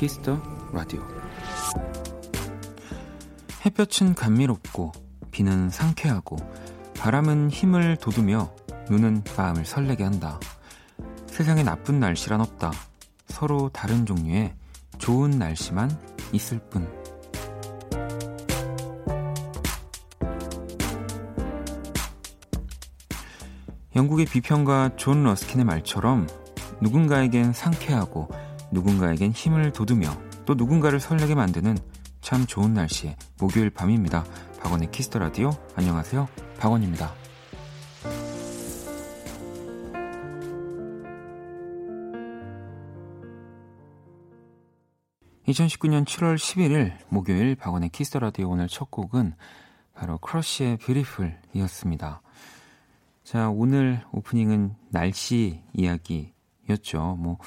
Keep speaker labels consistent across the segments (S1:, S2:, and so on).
S1: 키스 더 라디오 햇볕은 감미롭고 비는 상쾌하고 바람은 힘을 돋우며 눈은 마음을 설레게 한다. 세상에 나쁜 날씨란 없다. 서로 다른 종류의 좋은 날씨만 있을 뿐. 영국의 비평가 존 러스킨의 말처럼 누군가에겐 상쾌하고 누군가에겐 힘을 돋우며 또 누군가를 설레게 만드는 참 좋은 날씨의 목요일 밤입니다. 박원의 키스 더 라디오 안녕하세요. 박원입니다. 2019년 7월 11일 목요일 박원의 키스 더 라디오 오늘 첫 곡은 바로 크러쉬의 Beautiful이었습니다. 자, 오늘 오프닝은 날씨 이야기였죠. 뭐뭐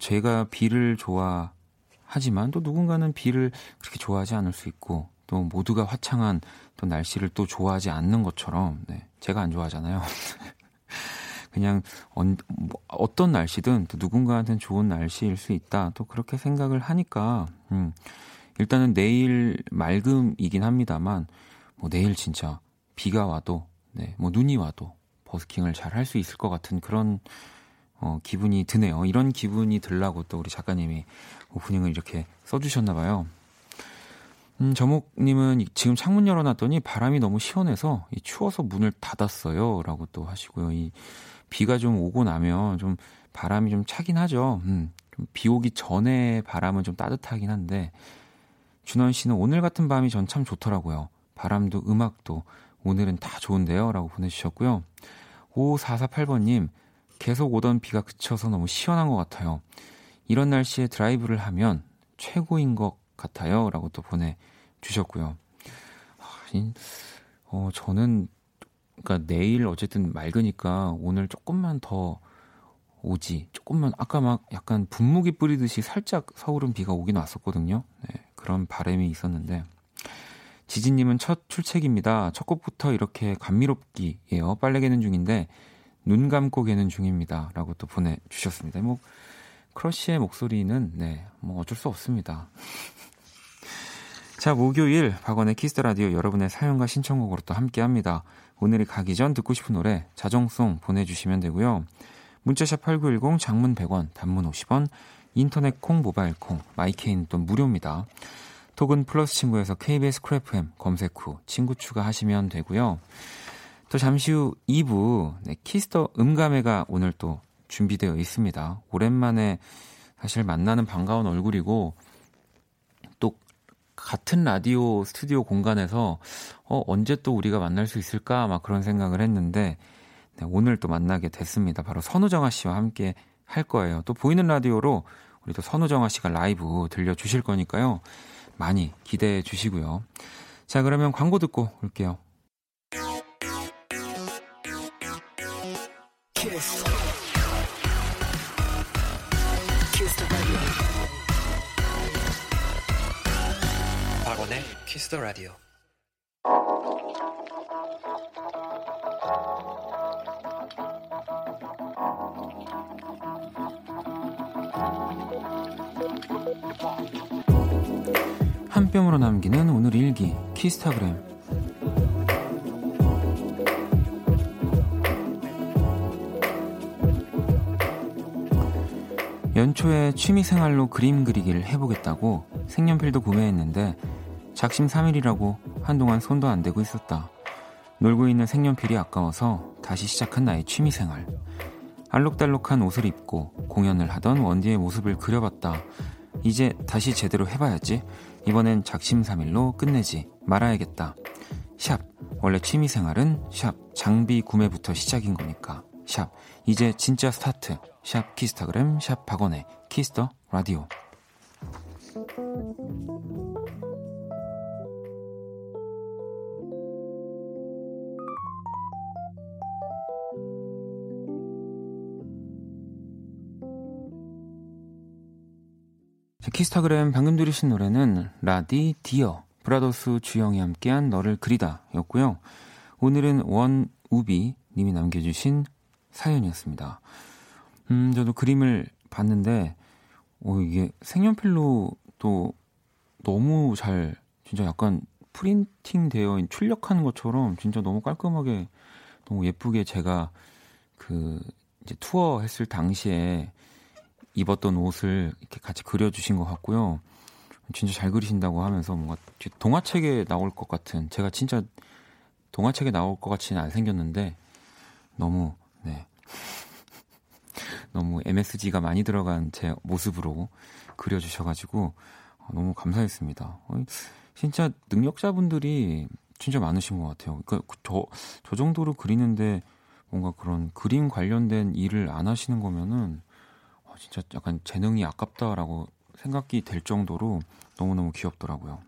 S1: 제가 비를 좋아하지만 또 누군가는 비를 그렇게 좋아하지 않을 수 있고 또 모두가 화창한 또 날씨를 또 좋아하지 않는 것처럼 네, 제가 안 좋아하잖아요. 그냥 언, 뭐 어떤 날씨든 또 누군가한테는 좋은 날씨일 수 있다. 또 그렇게 생각을 하니까 음, 일단은 내일 맑음이긴 합니다만 뭐 내일 진짜 비가 와도 네, 뭐 눈이 와도 버스킹을 잘 할 수 있을 것 같은 그런 어, 기분이 드네요. 이런 기분이 들라고 또 우리 작가님이 오프닝을 이렇게 써주셨나 봐요. 음, 저목님은 지금 창문 열어놨더니 바람이 너무 시원해서 추워서 문을 닫았어요. 라고 또 하시고요. 이 비가 좀 오고 나면 좀 바람이 좀 차긴 하죠. 음, 좀비 오기 전에 바람은 좀 따뜻하긴 한데 준원 씨는 오늘 같은 밤이 전 참 좋더라고요. 바람도 음악도 오늘은 다 좋은데요. 라고 보내주셨고요. 5448번님, 계속 오던 비가 그쳐서 너무 시원한 것 같아요. 이런 날씨에 드라이브를 하면 최고인 것 같아요. 라고 또 보내주셨고요. 어, 저는, 그니까 내일 어쨌든 맑으니까 오늘 조금만 더 오지. 조금만, 아까 막 약간 분무기 뿌리듯이 살짝 서울은 비가 오긴 왔었거든요. 네, 그런 바람이 있었는데. 지진님은 첫 출첵입니다. 첫 곡부터 이렇게 감미롭기예요. 빨래 개는 중인데 눈 감고 개는 중입니다. 라고 또 보내주셨습니다. 뭐, 크러쉬의 목소리는, 네, 뭐 어쩔 수 없습니다. 자, 목요일 박원의 키스 더 라디오 여러분의 사연과 신청곡으로 또 함께 합니다. 오늘이 가기 전 듣고 싶은 노래 자정송 보내주시면 되고요. 문자샵 8910 장문 100원, 단문 50원, 인터넷 콩, 모바일 콩, 마이케인 또 무료입니다. 톡은 플러스 친구에서 KBS 쿨FM 검색 후 친구 추가하시면 되고요. 또 잠시 후 2부 네, 키스 더 음감회가 오늘 또 준비되어 있습니다. 오랜만에 사실 만나는 반가운 얼굴이고 또 같은 라디오 스튜디오 공간에서 어, 언제 또 우리가 만날 수 있을까 막 그런 생각을 했는데 네, 오늘 또 만나게 됐습니다. 바로 선우정아 씨와 함께 할 거예요. 또 보이는 라디오로 우리 또 선우정아 씨가 라이브 들려주실 거니까요. 많이 기대해 주시고요. 자, 그러면 광고 듣고 올게요. 키스 더 라디오. 한 뼘으로 남기는 오늘 일기 키스타그램 연초에 취미생활로 그림 그리기를 해보겠다고 색연필도 구매했는데 작심 3일이라고 한동안 손도 안 대고 있었다. 놀고 있는 색연필이 아까워서 다시 시작한 나의 취미생활. 알록달록한 옷을 입고 공연을 하던 원디의 모습을 그려봤다. 이제 다시 제대로 해봐야지. 이번엔 작심삼일로 끝내지 말아야겠다. 샵. 원래 취미생활은 샵. 장비 구매부터 시작인 거니까. 샵. 이제 진짜 스타트. 샵 키스타그램 샵 박원의 키스 더 라디오 키스타그램 방금 들으신 노래는 라디 디어 브라더수 주영이 함께한 너를 그리다 였고요. 오늘은 원우비 님이 남겨주신 사연이었습니다. 음, 저도 그림을 봤는데, 오, 이게 색연필로 또 너무 잘, 진짜 약간 프린팅 되어 출력한 것처럼 진짜 너무 깔끔하게, 너무 예쁘게 제가 그 이제 투어 했을 당시에 입었던 옷을 이렇게 같이 그려주신 것 같고요. 진짜 잘 그리신다고 하면서 뭔가 동화책에 나올 것 같은 제가 진짜 동화책에 나올 것 같지는 안 생겼는데 너무 네 너무 MSG가 많이 들어간 제 모습으로 그려주셔가지고 너무 감사했습니다. 진짜 능력자분들이 진짜 많으신 것 같아요. 그러니까 저, 저 정도로 그리는데 뭔가 그런 그림 관련된 일을 안 하시는 거면은 진짜 약간 재능이 아깝다라고 생각이 될 정도로 너무너무 귀엽더라고요.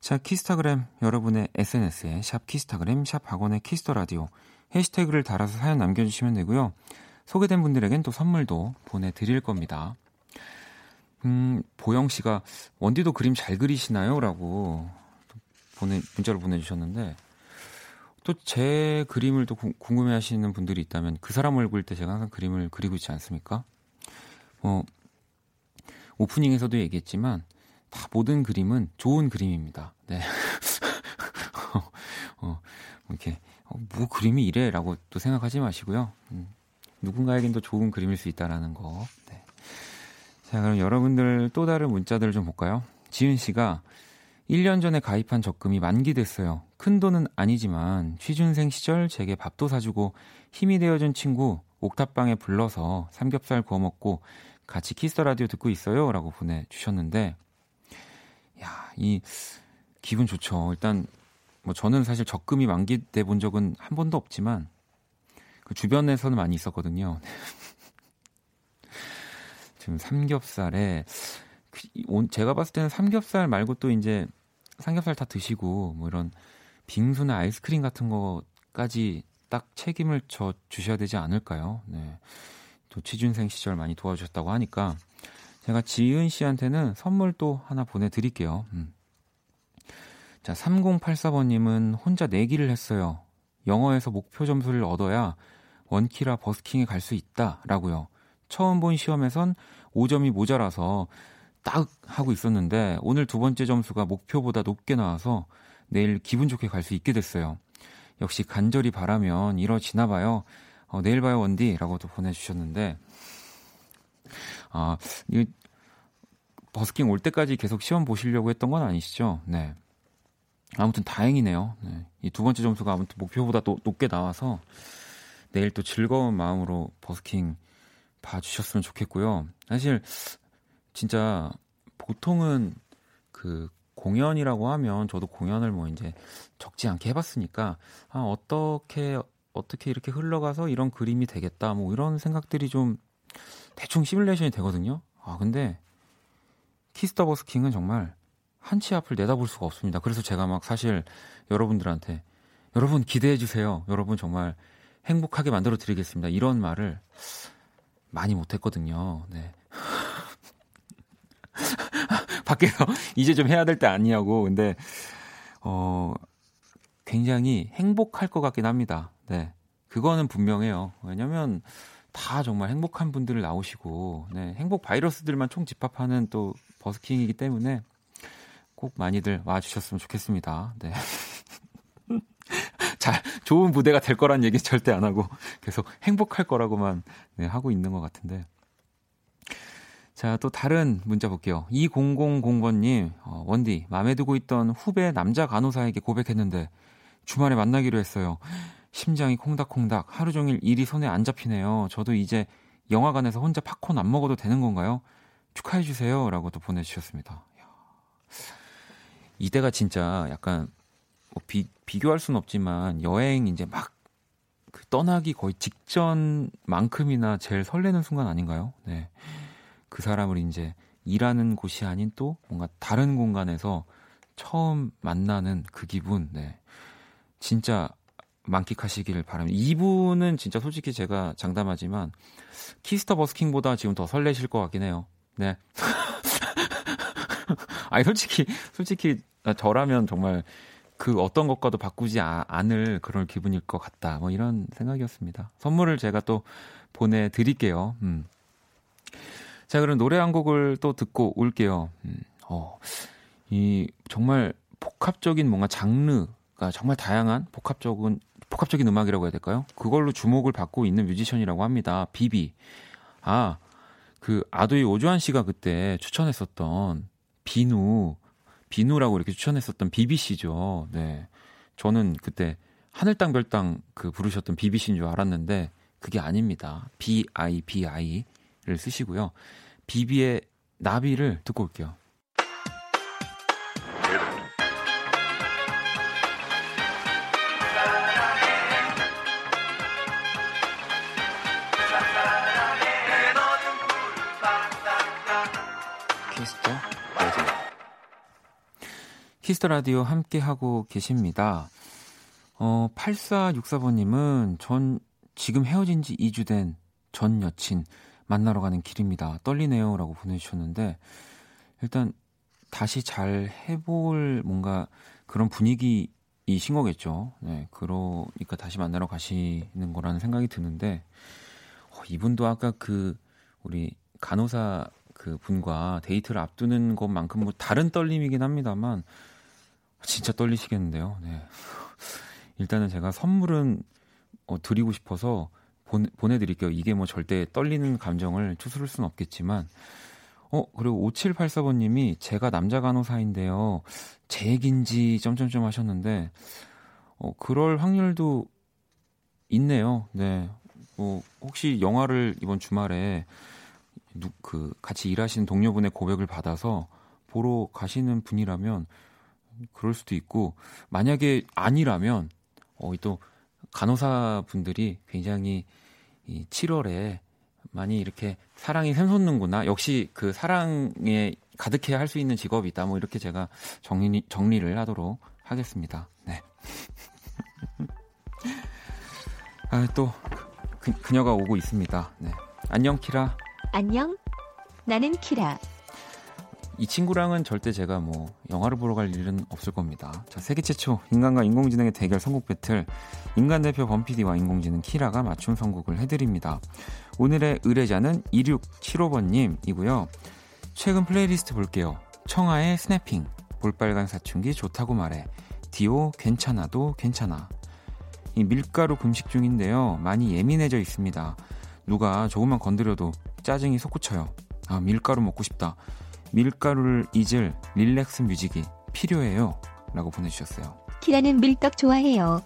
S1: 자, 키스타그램 여러분의 SNS에 샵 키스타그램 샵 박원의 키스 더 라디오 해시태그를 달아서 사연 남겨주시면 되고요. 소개된 분들에겐 또 선물도 보내드릴 겁니다. 음, 보영 씨가 원디도 그림 잘 그리시나요? 라고 보내, 문자로 보내주셨는데 또 제 그림을 또 궁금해 하시는 분들이 있다면 그 사람 얼굴 때 제가 항상 그림을 그리고 있지 않습니까? 뭐, 오프닝에서도 얘기했지만 다 모든 그림은 좋은 그림입니다. 네. 어, 이렇게 어, 뭐 그림이 이래라고 또 생각하지 마시고요. 음, 누군가에겐 더 좋은 그림일 수 있다라는 거. 네. 자, 그럼 여러분들 또 다른 문자들을 좀 볼까요? 지은 씨가 1년 전에 가입한 적금이 만기됐어요. 큰 돈은 아니지만 취준생 시절 제게 밥도 사주고 힘이 되어준 친구 옥탑방에 불러서 삼겹살 구워 먹고 같이 Kiss the Radio 듣고 있어요. 라고 보내주셨는데, 야, 이, 기분 좋죠. 일단, 뭐 저는 사실 적금이 만기돼 본 적은 한 번도 없지만, 그 주변에서는 많이 있었거든요. 지금 삼겹살에, 그, 제가 봤을 때는 삼겹살 말고 또 이제 삼겹살 다 드시고, 뭐 이런 빙수나 아이스크림 같은 거까지 딱 책임을 져 주셔야 되지 않을까요? 네. 또 취준생 시절 많이 도와주셨다고 하니까 제가 지은 씨한테는 선물 또 하나 보내드릴게요. 음. 자, 3084번님은 혼자 내기를 했어요. 영어에서 목표 점수를 얻어야 원키라 버스킹에 갈 수 있다 라고요. 처음 본 시험에선 5점이 모자라서 딱 하고 있었는데 오늘 두 번째 점수가 목표보다 높게 나와서 내일 기분 좋게 갈 수 있게 됐어요. 역시 간절히 바라면 이뤄지나 봐요. 어, 내일 봐요 원디라고도 보내주셨는데 아 이 버스킹 올 때까지 계속 시험 보시려고 했던 건 아니시죠? 네. 아무튼 다행이네요. 네. 이 두 번째 점수가 아무튼 목표보다 또 높게 나와서 내일 또 즐거운 마음으로 버스킹 봐주셨으면 좋겠고요. 사실 진짜 보통은 그 공연이라고 하면 저도 공연을 뭐 이제 적지 않게 해봤으니까 아 어떻게 어떻게 이렇게 흘러가서 이런 그림이 되겠다 뭐 이런 생각들이 좀 대충 시뮬레이션이 되거든요. 아 근데 Kiss the 버스킹은 정말 한 치 앞을 내다볼 수가 없습니다. 그래서 제가 막 사실 여러분들한테 여러분 기대해 주세요. 여러분 정말 행복하게 만들어 드리겠습니다. 이런 말을 많이 못 했거든요. 네. 밖에서 이제 좀 해야 될 때 아니냐고. 근데 어 굉장히 행복할 것 같긴 합니다. 네. 그거는 분명해요. 왜냐면 다 정말 행복한 분들을 나오시고, 네. 행복 바이러스들만 총 집합하는 또 버스킹이기 때문에 꼭 많이들 와주셨으면 좋겠습니다. 네. 잘, 좋은 무대가 될 거란 얘기 절대 안 하고 계속 행복할 거라고만 네, 하고 있는 것 같은데. 자, 또 다른 문자 볼게요. 2000번님, 어, 원디, 마음에 두고 있던 후배 남자 간호사에게 고백했는데 주말에 만나기로 했어요. 심장이 콩닥콩닥 하루 종일 일이 손에 안 잡히네요. 저도 이제 영화관에서 혼자 팝콘 안 먹어도 되는 건가요? 축하해 주세요. 라고 또 보내주셨습니다. 이때가 진짜 약간 뭐 비, 비교할 수는 없지만 여행 이제 막 그 떠나기 거의 직전만큼이나 제일 설레는 순간 아닌가요? 네. 그 사람을 이제 일하는 곳이 아닌 또 뭔가 다른 공간에서 처음 만나는 그 기분, 네. 진짜 만끽하시길 바랍니다. 이분은 진짜 솔직히 제가 장담하지만 Kiss the 버스킹보다 지금 더 설레실 것 같긴 해요. 네. 아니 솔직히 솔직히 저라면 정말 그 어떤 것과도 바꾸지 아, 않을 그런 기분일 것 같다. 뭐 이런 생각이었습니다. 선물을 제가 또 보내드릴게요. 음. 자, 그럼 노래 한 곡을 또 듣고 올게요. 음, 어, 이 정말 복합적인 뭔가 장르가 정말 다양한 복합적인 복합적인 음악이라고 해야 될까요? 그걸로 주목을 받고 있는 뮤지션이라고 합니다. 비비. 아, 그 아도이 오주환 씨가 그때 추천했었던 비누, 비누라고 이렇게 추천했었던 비비 씨죠. 네. 저는 그때 하늘땅 별땅 그 부르셨던 비비 씨인 줄 알았는데 그게 아닙니다. B I B I를 쓰시고요. 비비의 나비를 듣고 올게요. 키스터 라디오 함께 하고 계십니다. 어, 8464번님은 전 지금 헤어진 지 2주 된 전 여친 만나러 가는 길입니다. 떨리네요. 라고 보내주셨는데, 일단 다시 잘 해볼 뭔가 그런 분위기이신 거겠죠. 네, 그러니까 다시 만나러 가시는 거라는 생각이 드는데, 어, 이분도 아까 그 우리 간호사 그 분과 데이트를 앞두는 것만큼 뭐 다른 떨림이긴 합니다만 진짜 떨리시겠는데요. 네. 일단은 제가 선물은 어, 드리고 싶어서 보내, 보내 드릴게요. 이게 뭐 절대 떨리는 감정을 추스를 수는 없겠지만 어 그리고 5784번님이 제가 남자 간호사인데요. 제 얘긴지 점점점 하셨는데 어 그럴 확률도 있네요. 네. 뭐 혹시 영화를 이번 주말에 누, 그 같이 일하시는 동료분의 고백을 받아서 보러 가시는 분이라면 그럴 수도 있고 만약에 아니라면 어, 또 간호사 분들이 굉장히 이 7월에 많이 이렇게 사랑이 샘솟는구나. 역시 그 사랑에 가득해야 할 수 있는 직업이다. 뭐 이렇게 제가 정리 정리를 하도록 하겠습니다. 네. 아, 또 그, 그녀가 오고 있습니다. 네. 안녕 키라.
S2: 안녕. 나는 키라.
S1: 이 친구랑은 절대 제가 뭐 영화를 보러 갈 일은 없을 겁니다. 자, 세계 최초 인간과 인공지능의 대결 선곡 배틀 인간 대표 범피디와 인공지능 키라가 맞춤 선곡을 해드립니다. 오늘의 의뢰자는 2675번님이고요. 최근 플레이리스트 볼게요. 청하의 Snapping, 볼빨간 사춘기 좋다고 말해, 디오 괜찮아도 괜찮아. 이 밀가루 금식 중인데요. 많이 예민해져 있습니다. 누가 조금만 건드려도 짜증이 솟구쳐요. 아, 밀가루 먹고 싶다. 밀가루를 잊을 relax music이 필요해요. 라고 보내주셨어요.
S2: 키라는 밀떡 좋아해요.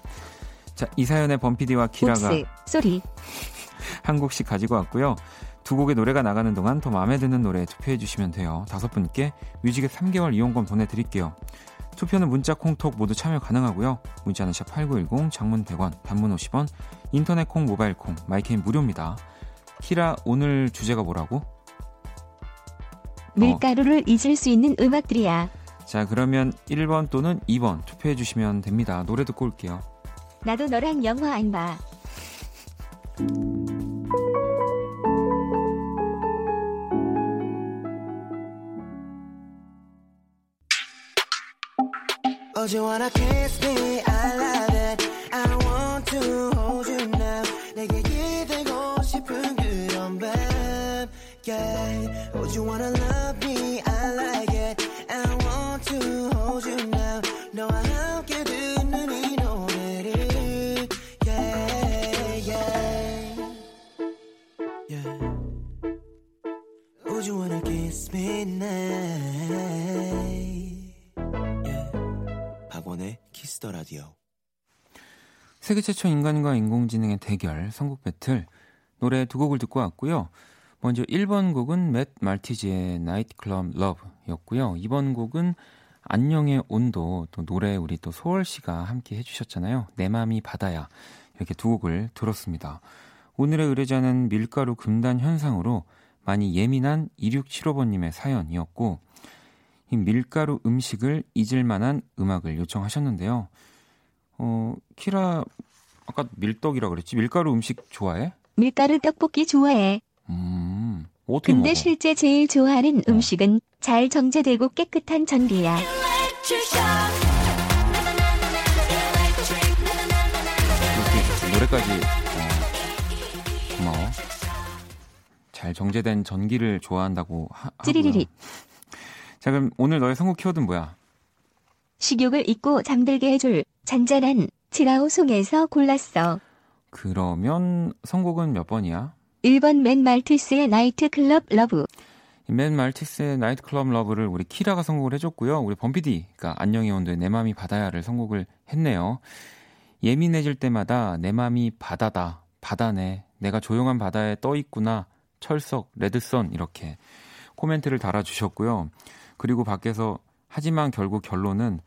S1: 자, 이 사연에 범피디와 키라가
S2: 옥스, 소리.
S1: 한 곡씩 가지고 왔고요. 두 곡의 노래가 나가는 동안 더 마음에 드는 노래 투표해 주시면 돼요. 다섯 분께 뮤직앱 3개월 이용권 보내드릴게요. 투표는 문자, 콩톡 모두 참여 가능하고요. 문자는 샵 8910, 장문 100원, 단문 50원, 인터넷 콩, 모바일 콩, My K는 무료입니다. 키라 오늘 주제가 뭐라고?
S2: 밀가루를 어. 잊을 수 있는 음악들이야.
S1: 자, 그러면 1번 또는 2번 투표해 주시면 됩니다. 노래 듣고 올게요.
S2: 나도 너랑 영화 안 봐. 어제 wanna kiss me, I love it. I want to yeah. Oh, you wanna love me, I like it. I want to hold you now. 너와 함께 듣는 이 노래를, yeah, yeah. Yeah. Would you wanna kiss me now? 박원의 Kiss the Radio. 세계 최초 인간과 인공지능의 대결 선곡 배틀 노래 두 곡을 듣고 왔고요. 먼저 1번 곡은 Matt Maltese의 Nightclub Love였고요. 2번 곡은 안녕의 온도 또 노래 우리 또 소월 씨가 함께 해주셨잖아요. 내 맘이 바다야 이렇게 두 곡을 들었습니다. 오늘의 의뢰자는 밀가루 금단 현상으로 많이 예민한 2675번님의 사연이었고 이 밀가루 음식을 잊을 만한 음악을 요청하셨는데요. 어, 키라 아까 밀떡이라 그랬지? 밀가루 음식 좋아해? 밀가루 떡볶이 좋아해.
S1: 어떻게
S2: 근데
S1: 먹어?
S2: 실제 제일 좋아하는
S1: 어.
S2: 음식은 잘 정제되고 깨끗한 전기야.
S1: 노래까지 어, 고마워. 잘 정제된 전기를 좋아한다고 하고요. 자 그럼 오늘 너의 선곡 키워드는 뭐야?
S3: 식욕을 잊고 잠들게 해줄 잔잔한 chill out song에서 골랐어.
S1: 그러면 선곡은 몇 번이야?
S3: 1번 Matt Maltese의
S1: Nightclub Love. Matt Maltese의 Nightclub Love를 우리 키라가 선곡을 해줬고요. 우리 범피디가 안녕의 온도의 내 맘이 바다야를 선곡을 했네요. 예민해질 때마다 내 맘이 바다다, 바다네, 내가 조용한 바다에 떠 있구나, 철석, 레드선 이렇게 코멘트를 달아주셨고요. 그리고 밖에서 하지만 결국 결론은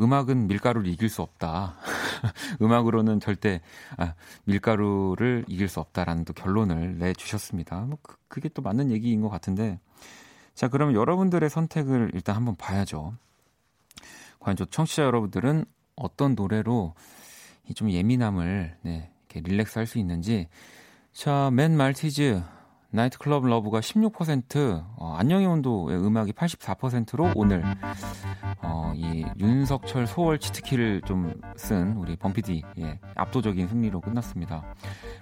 S1: 음악은 밀가루를 이길 수 없다. 음악으로는 절대 아, 밀가루를 이길 수 없다라는 또 결론을 내주셨습니다. 뭐 그, 그게 또 맞는 얘기인 것 같은데 자 그러면 여러분들의 선택을 일단 한번 봐야죠. 과연 저 청취자 여러분들은 어떤 노래로 좀 예민함을 네, 이렇게 릴렉스 할 수 있는지 자, Matt Maltese Nightclub Love가 16%, 어, 안녕의 온도의 음악이 84%로 오늘 어, 이 윤석철 소월 치트키를 좀 쓴 우리 범피디 예, 압도적인 승리로 끝났습니다.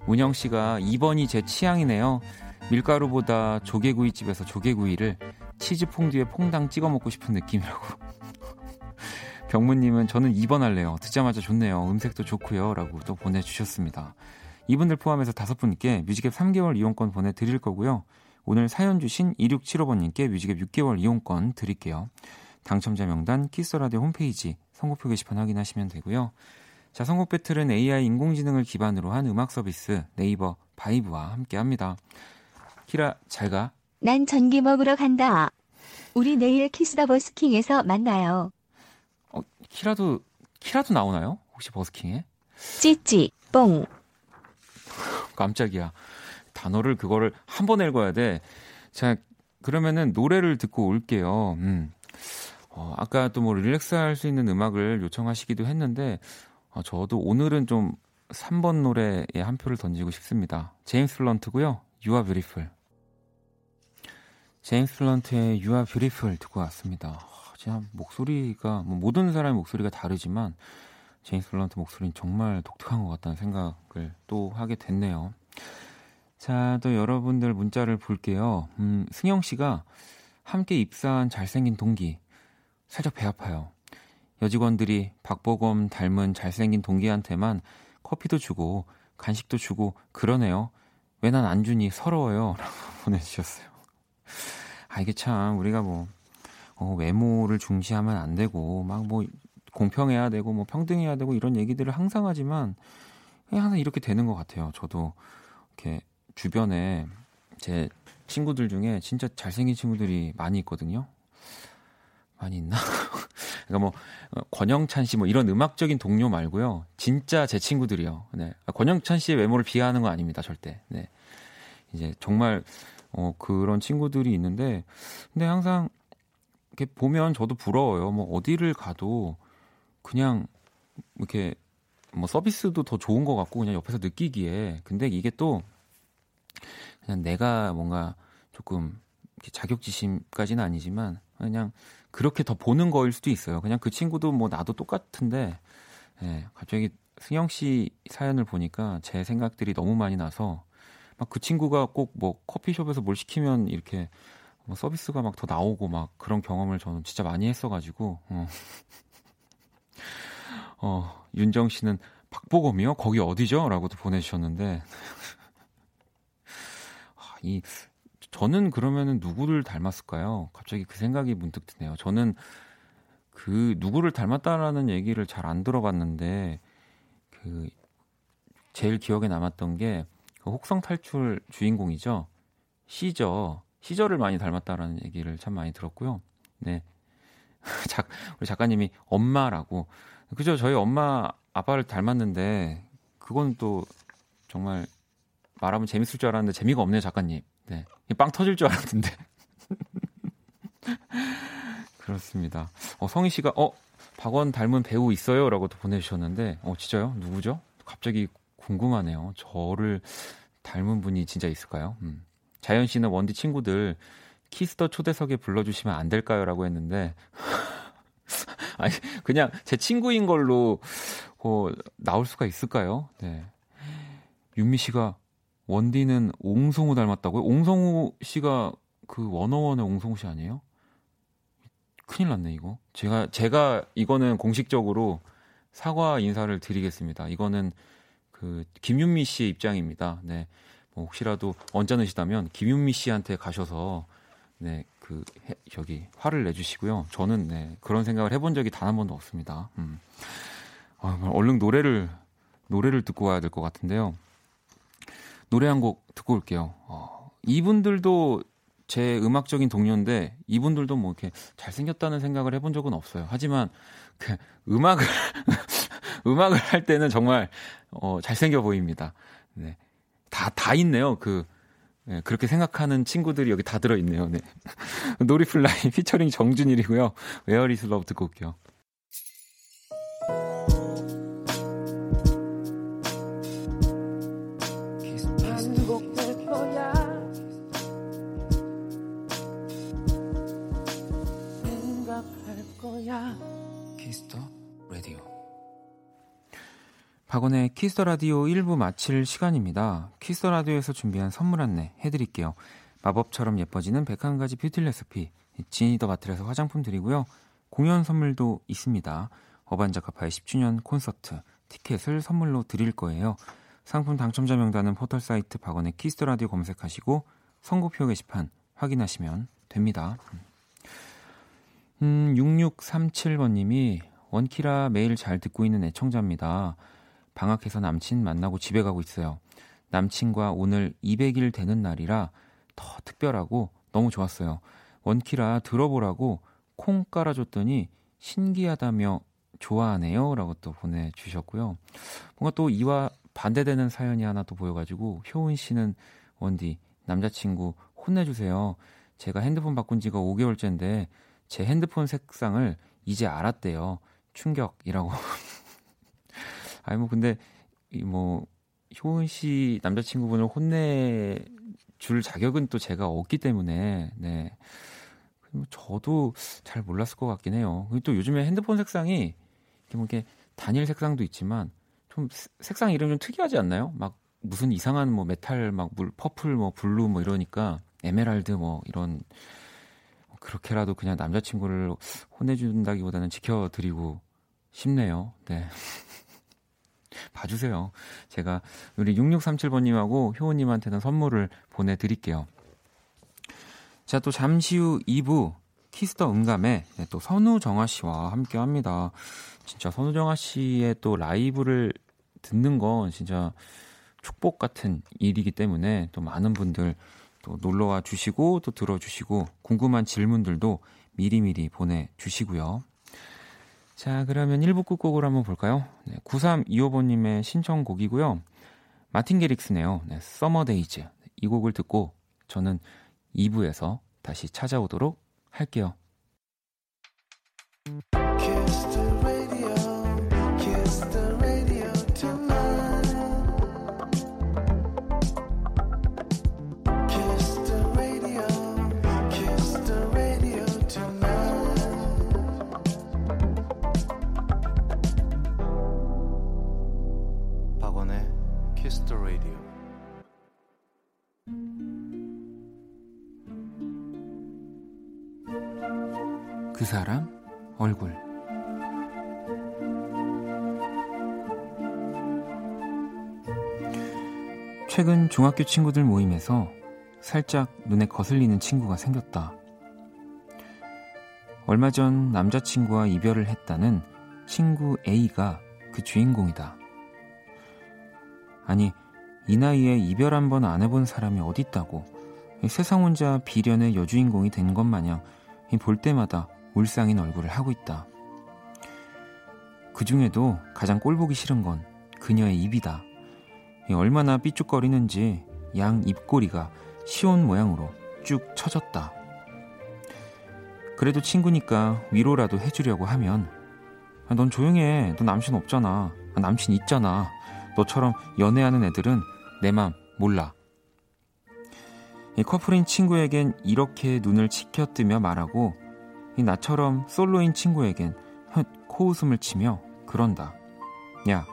S1: 문영 씨가 2번이 제 취향이네요. 밀가루보다 조개구이집에서 조개구이를 치즈 퐁듀에 퐁당 찍어 먹고 싶은 느낌이라고. 병무님은 저는 2번 할래요. 듣자마자 좋네요. 음색도 좋고요. 라고 또 보내주셨습니다. 이분들 포함해서 다섯 분께 뮤직앱 3개월 이용권 보내드릴 거고요. 오늘 사연 주신 2675번님께 뮤직앱 6개월 이용권 드릴게요. 당첨자 명단 Kiss Radio 홈페이지 선곡표 게시판 확인하시면 되고요. 자, 선곡 배틀은 AI 인공지능을 기반으로 한 음악 서비스 네이버 바이브와 함께 합니다. 키라, 잘 가.
S3: 난 전기 먹으러 간다. 우리 내일 Kiss the 버스킹에서 만나요.
S1: 어, 키라도, 키라도 나오나요? 혹시 버스킹에?
S3: 찌찌, 뽕.
S1: 깜짝이야. 단어를 그거를 한 번 읽어야 돼. 자, 그러면은 노래를 듣고 올게요. 음. 어, 아까 또 뭐 릴렉스 할 수 있는 음악을 요청하시기도 했는데, 어, 저도 오늘은 좀 3번 노래에 한 표를 던지고 싶습니다. 제임스 플런트고요. You are beautiful. 제임스 플런트의 You are beautiful 듣고 왔습니다. 진짜 목소리가, 뭐 모든 사람의 목소리가 다르지만, 제임스 플런트 목소리는 정말 독특한 것 같다는 생각을 또 하게 됐네요. 자, 또 여러분들 문자를 볼게요. 음, 승영 씨가 함께 입사한 잘생긴 동기. 살짝 배 아파요. 여직원들이 박보검 닮은 잘생긴 동기한테만 커피도 주고 간식도 주고 그러네요. 왜 난 안 주니 서러워요. 라고 보내주셨어요. 아, 이게 참 우리가 뭐, 어, 외모를 중시하면 안 되고, 막 뭐 공평해야 되고 뭐 평등해야 되고 이런 얘기들을 항상 하지만 항상 이렇게 되는 것 같아요. 저도 이렇게 주변에 제 친구들 중에 진짜 잘생긴 친구들이 많이 있거든요. 많이 있나? 그러니까 뭐 어, 권영찬 씨 뭐 이런 음악적인 동료 말고요. 진짜 제 친구들이요. 네. 아, 권영찬 씨의 외모를 비하하는 거 아닙니다. 절대. 네. 이제 정말 어 그런 친구들이 있는데 근데 항상 이렇게 보면 저도 부러워요. 뭐 어디를 가도 그냥 이렇게 뭐 서비스도 더 좋은 것 같고 그냥 옆에서 느끼기에 근데 이게 또 그냥 내가 뭔가 조금 자격지심까지는 아니지만 그냥 그렇게 더 보는 거일 수도 있어요. 그냥 그 친구도 뭐 나도 똑같은데 예, 갑자기 승영 씨 사연을 보니까 제 생각들이 너무 많이 나서 막 그 친구가 꼭 뭐 커피숍에서 뭘 시키면 이렇게 뭐 서비스가 막 더 나오고 막 그런 경험을 저는 진짜 많이 했어가지고 어. 어, 윤정 씨는 박보검이요? 거기 어디죠? 라고도 보내주셨는데. 아, 이, 저는 그러면은 누구를 닮았을까요? 갑자기 그 생각이 문득 드네요. 저는 그 누구를 닮았다라는 얘기를 잘 안 들어봤는데, 그, 제일 기억에 남았던 게, 그 혹성 탈출 주인공이죠. 시저. 시저를 많이 닮았다라는 얘기를 참 많이 들었고요. 네. 작, 우리 작가님이 엄마라고 그죠? 저희 엄마 아빠를 닮았는데 그건 또 정말 말하면 재밌을 줄 알았는데 재미가 없네요, 작가님. 네. 빵 터질 줄 알았는데. 그렇습니다. 어, 성희 씨가 어 박원 닮은 배우 있어요?라고 도 보내주셨는데 어 진짜요? 누구죠? 갑자기 궁금하네요. 저를 닮은 분이 진짜 있을까요? 음. 자연 씨는 원디 친구들 Kiss the 초대석에 불러주시면 안 될까요?라고 했는데 아니 그냥 제 친구인 걸로 뭐 나올 수가 있을까요? 네. 윤미 씨가 원디는 옹성우 닮았다고요? 옹성우 씨가 그 원어원의 옹성우 씨 아니에요? 큰일 났네 이거. 제가 제가 이거는 공식적으로 사과 인사를 드리겠습니다. 이거는 그 김윤미 씨의 입장입니다. 네. 뭐 혹시라도 언짢으시다면 김윤미 씨한테 가셔서 네, 그 해, 저기 화를 내 주시고요. 저는 네, 그런 생각을 해본 적이 단 한 번도 없습니다. 음. 아, 얼른 노래를 노래를 듣고 와야 될 것 같은데요. 노래 한 곡 듣고 올게요. 어, 이분들도 제 음악적인 동료인데 이분들도 뭐 이렇게 잘생겼다는 생각을 해본 적은 없어요. 하지만 그 음악을 음악을 할 때는 정말 어, 잘생겨 보입니다. 네. 다, 다 있네요. 그, 네, 그렇게 생각하는 친구들이 여기 다 들어있네요. 네. 노리플라이 피처링 정준일이고요. Where Is Love 듣고 올게요. 박원의 Kiss the Radio 1부 마칠 시간입니다. Kiss the Radio에서 준비한 선물 안내 해드릴게요. 마법처럼 예뻐지는 101가지 뷰티 레시피, Genie the Bottle에서 화장품 드리고요. 공연 선물도 있습니다. 어반자카파의 10주년 콘서트 티켓을 선물로 드릴 거예요. 상품 당첨자 명단은 포털 사이트 박원의 Kiss the Radio 검색하시고 선곡표 게시판 확인하시면 됩니다. 음, 6637번님이 원키라 매일 잘 듣고 있는 애청자입니다. 방학해서 남친 만나고 집에 가고 있어요. 남친과 오늘 200일 되는 날이라 더 특별하고 너무 좋았어요. 원키라 들어보라고 콩 깔아줬더니 신기하다며 좋아하네요. 라고 또 보내주셨고요. 뭔가 또 이와 반대되는 사연이 하나 또 보여가지고 효은 씨는 원디 남자친구 혼내주세요. 제가 핸드폰 바꾼 지가 5개월째인데 제 핸드폰 색상을 이제 알았대요. 충격이라고 아니 뭐 근데 이뭐 효은 씨 남자친구분을 혼내 줄 자격은 또 제가 없기 때문에 네. 뭐 저도 잘 몰랐을 것 같긴 해요. 또 요즘에 핸드폰 색상이 이렇게 뭐 단일 색상도 있지만 좀 색상 이름 좀 특이하지 않나요? 막 무슨 이상한 뭐 메탈 막 물 purple 뭐 blue 뭐 이러니까 에메랄드 뭐 이런 그렇게라도 그냥 남자친구를 혼내준다기보다는 지켜드리고 싶네요. 네. 봐주세요. 제가 우리 6637번님하고 효은님한테는 선물을 보내드릴게요. 자, 또 잠시 후 2부 Kiss the 음감회 네, 또 선우정아 씨와 함께 합니다. 진짜 선우정아 씨의 또 라이브를 듣는 건 진짜 축복 같은 일이기 때문에 또 많은 분들 또 놀러와 주시고 또 들어주시고 궁금한 질문들도 미리미리 보내주시고요. 자, 그러면 1부 끝곡을 한번 볼까요? 네, 9325번님의 신청곡이고요. Martin Garrix네요. 네, Summer Days. 이 곡을 듣고 저는 2부에서 다시 찾아오도록 할게요. 사람 얼굴 최근 중학교 친구들 모임에서 살짝 눈에 거슬리는 친구가 생겼다. 얼마 전 남자친구와 이별을 했다는 친구 A가 그 주인공이다. 아니, 이 나이에 이별 한 번 안 해본 사람이 어딨다고 세상 혼자 비련의 여주인공이 된 것 마냥 볼 때마다 울상인 얼굴을 하고 있다. 그 중에도 가장 꼴보기 싫은 건 그녀의 입이다. 얼마나 삐죽거리는지 양 입꼬리가 시온 모양으로 쭉 처졌다. 그래도 친구니까 위로라도 해주려고 하면 넌 조용해. 너 남친 없잖아. 남친 있잖아. 너처럼 연애하는 애들은 내 맘 몰라. 이 커플인 친구에겐 이렇게 눈을 치켜뜨며 말하고 이 나처럼 솔로인 친구에겐 헛 코웃음을 치며 그런다. 야,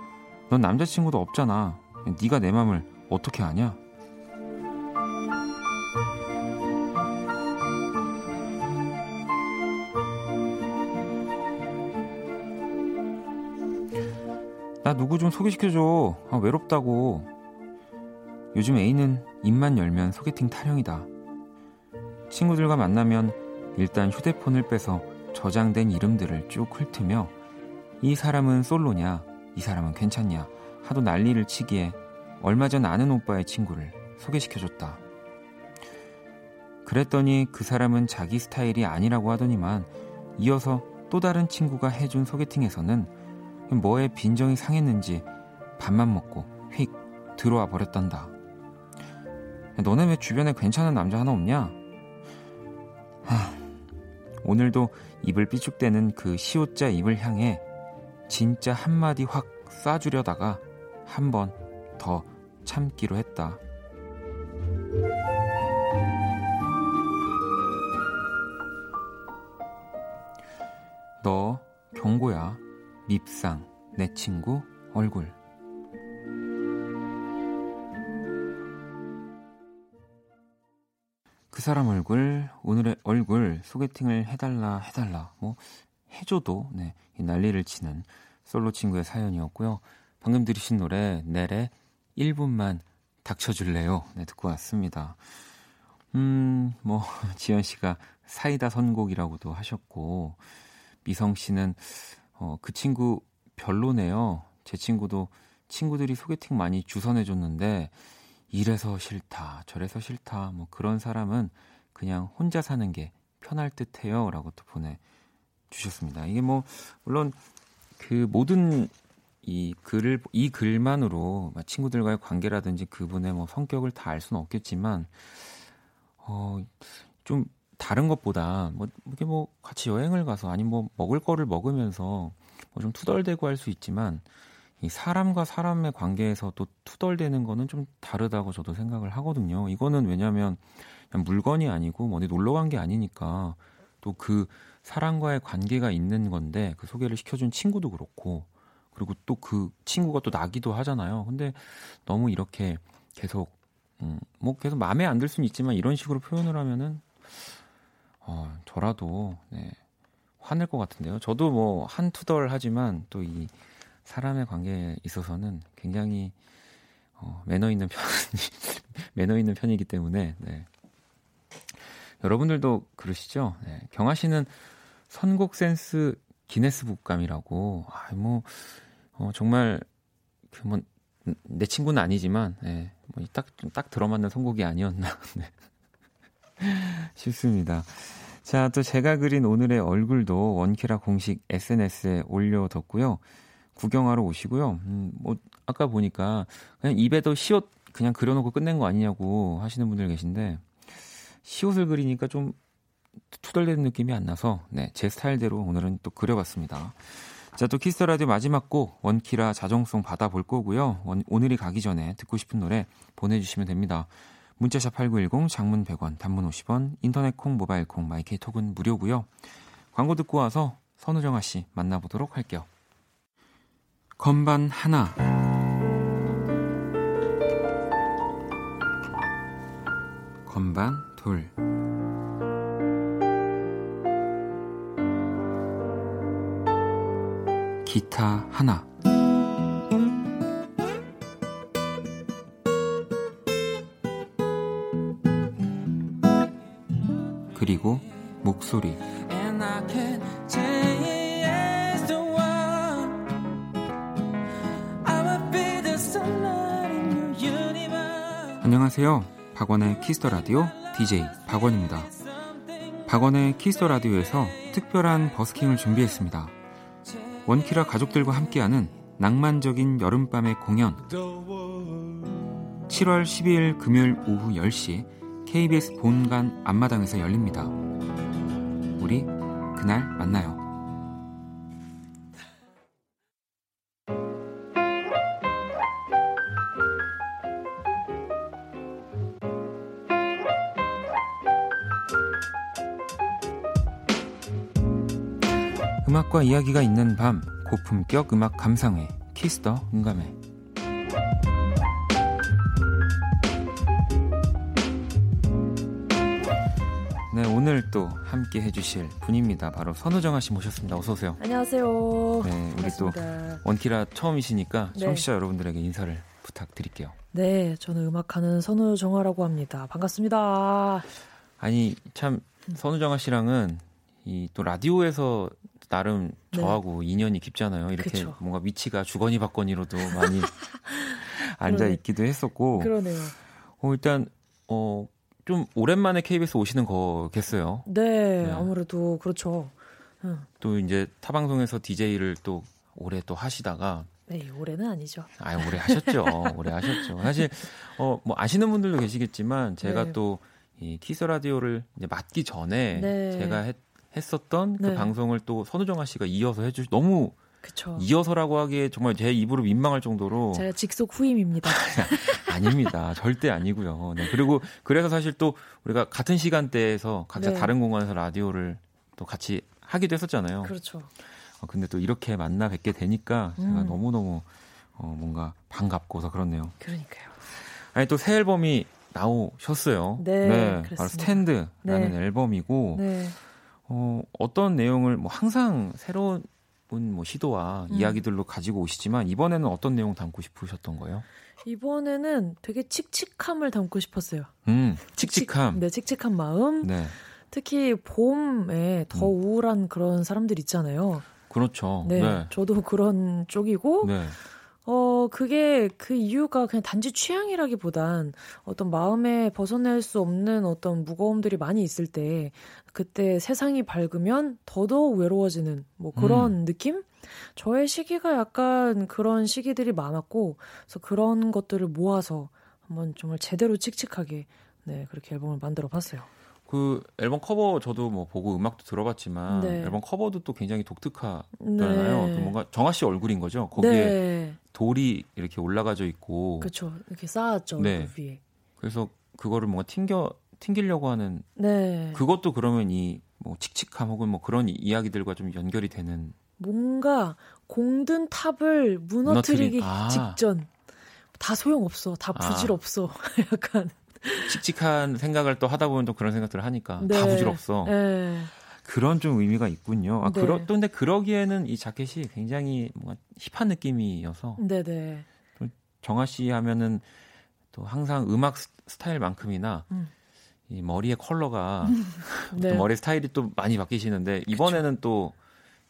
S1: 넌 남자친구도 없잖아. 네가 내 맘을 어떻게 아냐? 나 누구 좀 소개시켜줘. 아, 외롭다고. 요즘 A는 입만 열면 소개팅 타령이다. 친구들과 만나면 일단 휴대폰을 빼서 저장된 이름들을 쭉 훑으며 이 사람은 솔로냐, 이 사람은 괜찮냐 하도 난리를 치기에 얼마 전 아는 오빠의 친구를 소개시켜줬다. 그랬더니 그 사람은 자기 스타일이 아니라고 하더니만 이어서 또 다른 친구가 해준 소개팅에서는 뭐에 빈정이 상했는지 밥만 먹고 휙 들어와 버렸단다. 너네 왜 주변에 괜찮은 남자 하나 없냐? 하, 오늘도 입을 삐죽대는 그 시옷자 입을 향해 진짜 한마디 확 쏴주려다가 한 번 더 참기로 했다. 너 경고야. 밉상 내 친구 얼굴 그 사람 얼굴 오늘의 얼굴 소개팅을 해달라 해달라 뭐 해줘도 네 난리를 치는 솔로 친구의 사연이었고요. 방금 들으신 노래 넬의 1분만 닥쳐줄래요? 네 듣고 왔습니다. 음 뭐 지연 씨가 사이다 선곡이라고도 하셨고 미성 씨는 어, 그 친구 별로네요. 제 친구도 친구들이 소개팅 많이 주선해줬는데 이래서 싫다, 저래서 싫다, 뭐 그런 사람은 그냥 혼자 사는 게 편할 듯 해요. 라고 또 보내주셨습니다. 이게 뭐, 물론 그 모든 이 글을, 이 글만으로 친구들과의 관계라든지 그분의 뭐 성격을 다 알 수는 없겠지만, 어, 좀 다른 것보다 뭐 이게 뭐 같이 여행을 가서 아니면 뭐 먹을 거를 먹으면서 뭐 좀 투덜대고 할 수 있지만 이 사람과 사람의 관계에서 또 투덜대는 거는 좀 다르다고 저도 생각을 하거든요. 이거는 왜냐하면 물건이 아니고 뭐 어디 놀러 간 게 아니니까 또 그 사람과의 관계가 있는 건데 그 소개를 시켜준 친구도 그렇고 그리고 또 그 친구가 또 나기도 하잖아요. 근데 너무 이렇게 계속 음, 뭐 계속 마음에 안 들 수는 있지만 이런 식으로 표현을 하면은 어, 저라도 네, 화낼 것 같은데요. 저도 뭐 한투덜 하지만 또 이 사람의 관계에 있어서는 굉장히 어, 매너 있는 편 매너 있는 편이기 때문에 네. 여러분들도 그러시죠? 네. 경아 씨는 선곡 센스 기네스북감이라고 아, 뭐 어, 정말 그뭐 내 친구는 아니지만 네. 뭐딱딱 들어맞는 선곡이 아니었나. 네. 싶습니다. 자, 또 제가 그린 오늘의 얼굴도 원키라 공식 SNS에 올려뒀고요. 구경하러 오시고요. 음, 뭐, 아까 보니까 그냥 입에도 시옷 그냥 그려놓고 끝낸 거 아니냐고 하시는 분들 계신데, 시옷을 그리니까 좀 투덜대는 느낌이 안 나서, 네, 제 스타일대로 오늘은 또 그려봤습니다. 자, 또 Kiss the Radio 마지막 곡, 원키라 자정송 받아볼 거고요. 원, 오늘이 가기 전에 듣고 싶은 노래 보내주시면 됩니다. 문자샵 8910 장문 100원, 단문 50원, 인터넷 콩, 모바일 콩, my K 톡은 무료고요. 광고 듣고 와서 선우정아 씨 만나보도록 할게요. 건반 하나. 건반 둘. 기타 하나. 그리고 목소리. 안녕하세요. 박원의 키스터 라디오 DJ 박원입니다. 박원의 Kiss the Radio에서 특별한 버스킹을 준비했습니다. 원키라 가족들과 함께하는 낭만적인 여름밤의 공연. 7월 12일 금요일 오후 10시 KBS 본관 앞마당에서 열립니다. 우리 그날 만나요. 음악과 이야기가 있는 밤 고품격 음악 감상회 Kiss the 음감회. 네 오늘 또 함께 해주실 분입니다. 바로 선우정아 씨 모셨습니다. 어서 오세요.
S4: 안녕하세요.
S1: 네 우리 반갑습니다. 또 원키라 처음이시니까 네. 청취자 여러분들에게 인사를 부탁드릴게요.
S4: 네 저는 음악하는 선우정아라고 합니다. 반갑습니다.
S1: 아니 참 선우정아 씨랑은 이 또 라디오에서 나름 네. 저하고 네. 인연이 깊잖아요. 이렇게 그쵸. 뭔가 위치가 주거니 받거니로도 많이 앉아 있기도 했었고.
S4: 그러네요.
S1: 어, 일단 어, 좀 오랜만에 KBS 오시는 거겠어요.
S4: 네, 네. 아무래도 그렇죠.
S1: 응. 또 이제 타 방송에서 DJ를 또 오래 또 하시다가
S4: 네, 올해는 아니죠.
S1: 아, 오래 하셨죠. 오래 하셨죠. 사실 어 뭐 아시는 분들도 계시겠지만 제가 네. 또이 키스 라디오를 이제 맡기 전에 네. 제가 했, 했었던 그 네. 방송을 또 선우정아 씨가 이어서 해주 너무
S4: 그쵸.
S1: 이어서라고 하기에 정말 제 입으로 민망할 정도로
S4: 제가 직속 후임입니다.
S1: 아닙니다. 절대 아니고요. 네. 그리고 그래서 사실 또 우리가 같은 시간대에서 각자 네. 다른 공간에서 라디오를 또 같이 하기도 했었잖아요.
S4: 그렇죠.
S1: 어, 근데 또 이렇게 만나 뵙게 되니까 음. 제가 너무너무 어, 뭔가 반갑고서 그렇네요.
S4: 그러니까요.
S1: 아니 또 새 앨범이 나오셨어요.
S4: 네. 네
S1: 바로 스탠드라는 네. 앨범이고 네. 어, 어떤 내용을 뭐 항상 새로운 뭐 시도와 음. 이야기들로 가지고 오시지만 이번에는 어떤 내용 담고 싶으셨던 거예요?
S4: 이번에는 되게 칙칙함을 담고 싶었어요.
S1: 음, 칙칙함.
S4: 칙칙, 네, 칙칙한 마음. 네. 특히 봄에 더 음. 우울한 그런 사람들 있잖아요.
S1: 그렇죠.
S4: 네, 네. 저도 그런 쪽이고. 네. 어, 그게 그 이유가 그냥 단지 취향이라기보단 어떤 마음에 벗어날 수 없는 어떤 무거움들이 많이 있을 때 그때 세상이 밝으면 더더욱 외로워지는 뭐 그런 음. 느낌? 저의 시기가 약간 그런 시기들이 많았고 그래서 그런 것들을 모아서 한번 정말 제대로 칙칙하게 네, 그렇게 앨범을 만들어 봤어요.
S1: 그 앨범 커버 저도 뭐 보고 음악도 들어봤지만 네. 앨범 커버도 또 굉장히 독특하잖아요. 네. 그 뭔가 정아 씨 얼굴인 거죠. 거기에 네. 돌이 이렇게 올라가져 있고
S4: 그렇죠. 이렇게 쌓았죠. 네. 그 위에.
S1: 그래서 그거를 뭔가 튕겨 튕기려고 하는 네. 그것도 그러면 이 뭐 칙칙함 혹은 뭐 그런 이야기들과 좀 연결이 되는
S4: 뭔가 공든 탑을 무너뜨리기 아. 직전 다 소용없어. 다 아. 부질없어. 아. 약간
S1: 칙칙한 생각을 또 하다 보면 또 그런 생각들을 하니까 네. 다 부질없어. 네. 그런 좀 의미가 있군요. 아, 네. 그러, 또 근데 그러기에는 이 자켓이 굉장히 뭔가 힙한 느낌이어서.
S4: 네네.
S1: 또 정아 씨 하면은 또 항상 음악 스타일만큼이나 음. 이 머리의 컬러가 네. 또 머리 스타일이 또 많이 바뀌시는데 이번에는 그쵸. 또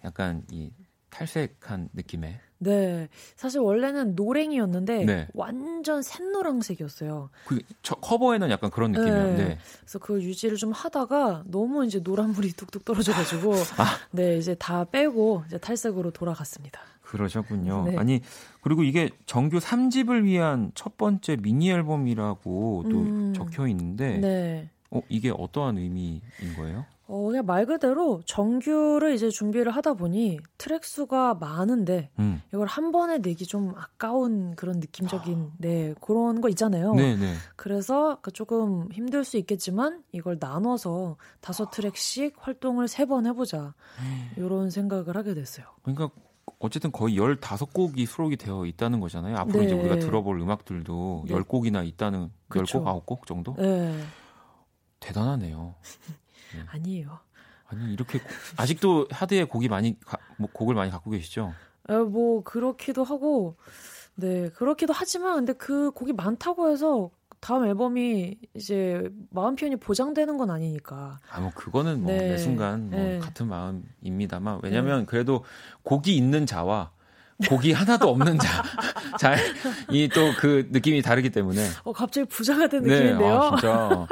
S1: 약간 이 탈색한 느낌의
S4: 네. 사실 원래는 노랭이었는데 네. 완전 샛노랑색이었어요.
S1: 그 커버에는 약간 그런. 네. 네.
S4: 그래서 그 유지를 좀 하다가 너무 이제 노란물이 뚝뚝 떨어져 가지고 아. 네, 이제 다 빼고 이제 탈색으로 돌아갔습니다.
S1: 그러셨군요. 네. 아니, 그리고 이게 정규 3집을 위한 첫 번째 미니 앨범이라고 또 음. 적혀 있는데 네. 어, 이게 어떠한 의미인 거예요?
S4: 어, 그냥 말 그대로 정규를 이제 준비를 하다 보니 트랙 수가 많은데 음. 이걸 한 번에 내기 좀 아까운 그런 느낌적인 아. 네 그런 거 있잖아요. 네네. 네. 그래서 그 조금 힘들 수 있겠지만 이걸 나눠서 다섯 트랙씩 활동을 세 번 해보자 이런 생각을 하게 됐어요.
S1: 그러니까 어쨌든 거의 15곡이 수록이 되어 있다는 거잖아요. 앞으로 네. 이제 우리가 들어볼 음악들도 네. 10곡이나 있다는 그쵸. 10곡, 9곡 정도? 네. 대단하네요.
S4: 네. 아니에요.
S1: 아니 이렇게 아직도 하드에 곡이 많이 가, 뭐 곡을 많이 갖고 계시죠?
S4: 에, 뭐 그렇기도 하고 네 그렇기도 하지만 근데 그 곡이 많다고 해서 다음 앨범이 이제 마음 표현이 보장되는 건 아니니까.
S1: 아, 뭐, 그거는 뭐, 네. 매 순간 뭐, 네. 같은 마음입니다만. 왜냐면, 네. 그래도 곡이 있는 자와 곡이 하나도 없는 자. 잘, 이 또 그 느낌이 다르기 때문에.
S4: 어, 갑자기 부자가 된 네, 느낌인데요?
S1: 아, 진짜.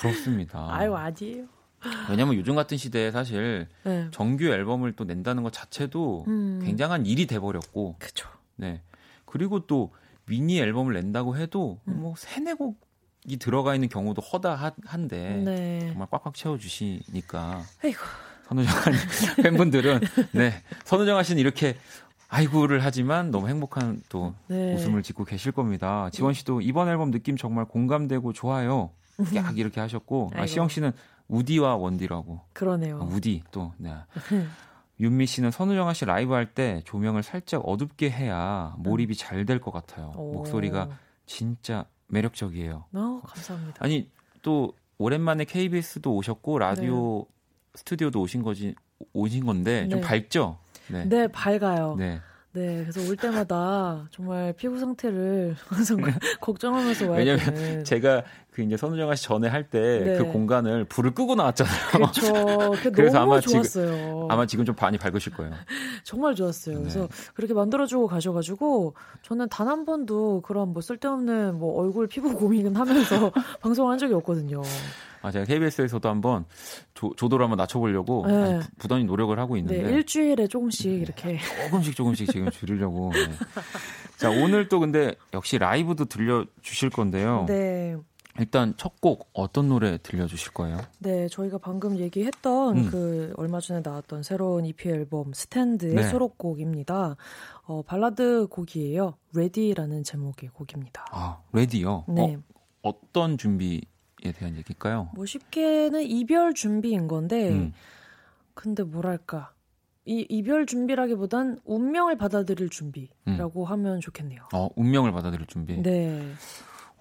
S1: 부럽습니다.
S4: 아유, 아니에요.
S1: 왜냐면 요즘 같은 시대에 사실 네. 정규 앨범을 또 낸다는 것 자체도 음. 굉장한 일이 돼버렸고.
S4: 그죠.
S1: 네. 그리고 또 미니 앨범을 낸다고 해도 음. 뭐 세네 곡이 들어가 있는 경우도 허다한데 네. 정말 꽉꽉 채워주시니까.
S4: 아이고.
S1: 선우정아 팬분들은 네 선우정아 씨는 이렇게 아이고를 하지만 너무 행복한 또 네. 웃음을 짓고 계실 겁니다. 지원 씨도 이번 앨범 느낌 정말 공감되고 좋아요. 약 이렇게 하셨고 아, 시영 씨는 우디와 원디라고.
S4: 그러네요.
S1: 아, 우디 또 네. 윤미 씨는 선우정아 씨 라이브 할 때 조명을 살짝 어둡게 해야 몰입이 잘 될 것 같아요. 오. 목소리가 진짜 매력적이에요.
S4: 어, 감사합니다.
S1: 아니 또 오랜만에 KBS도 오셨고 라디오 네. 스튜디오도 오신 거지 오신 건데 좀 네. 밝죠?
S5: 네. 네, 밝아요. 네. 네, 그래서 올 때마다 정말 피부 상태를 항상 네. 걱정하면서 와요.
S1: 왜냐면. 제가 그 이제 선우정아 씨 전에 할 때그 네. 공간을 불을 끄고 나왔잖아요.
S5: 그렇죠. 그래서 아마 좋았어요.
S1: 지금 아마 지금 좀 많이 밝으실 거예요.
S5: 정말 좋았어요. 네. 그래서 그렇게 만들어주고 가셔가지고 저는 단 한 번도 그런 뭐 쓸데없는 뭐 얼굴 피부 고민은 하면서 방송을 한 적이 없거든요.
S1: 아, 제가 KBS에서도 한번 조, 조도를 한번 낮춰보려고 네. 부단히 노력을 하고 있는데.
S5: 네, 일주일에 조금씩 네, 이렇게.
S1: 조금씩 조금씩 지금 줄이려고. 네. 자, 오늘 또 근데 역시 라이브도 들려주실 건데요. 네. 일단 첫 곡 어떤 노래 들려주실 거예요?
S5: 네, 저희가 방금 얘기했던 음. 그 얼마 전에 나왔던 새로운 EP 앨범 Stand의 네. 수록곡입니다. 어, 발라드 곡이에요. Ready라는 제목의 곡입니다.
S1: 아, 레디요? 네. 어, 어떤 준비 에 대한 얘기일까요?
S5: 뭐 쉽게는 이별 준비인 건데, 음. 근데 뭐랄까. 이 이별 준비라기보단 운명을 받아들일 준비라고 음. 하면 좋겠네요.
S1: 어, 운명을 받아들일 준비. 네.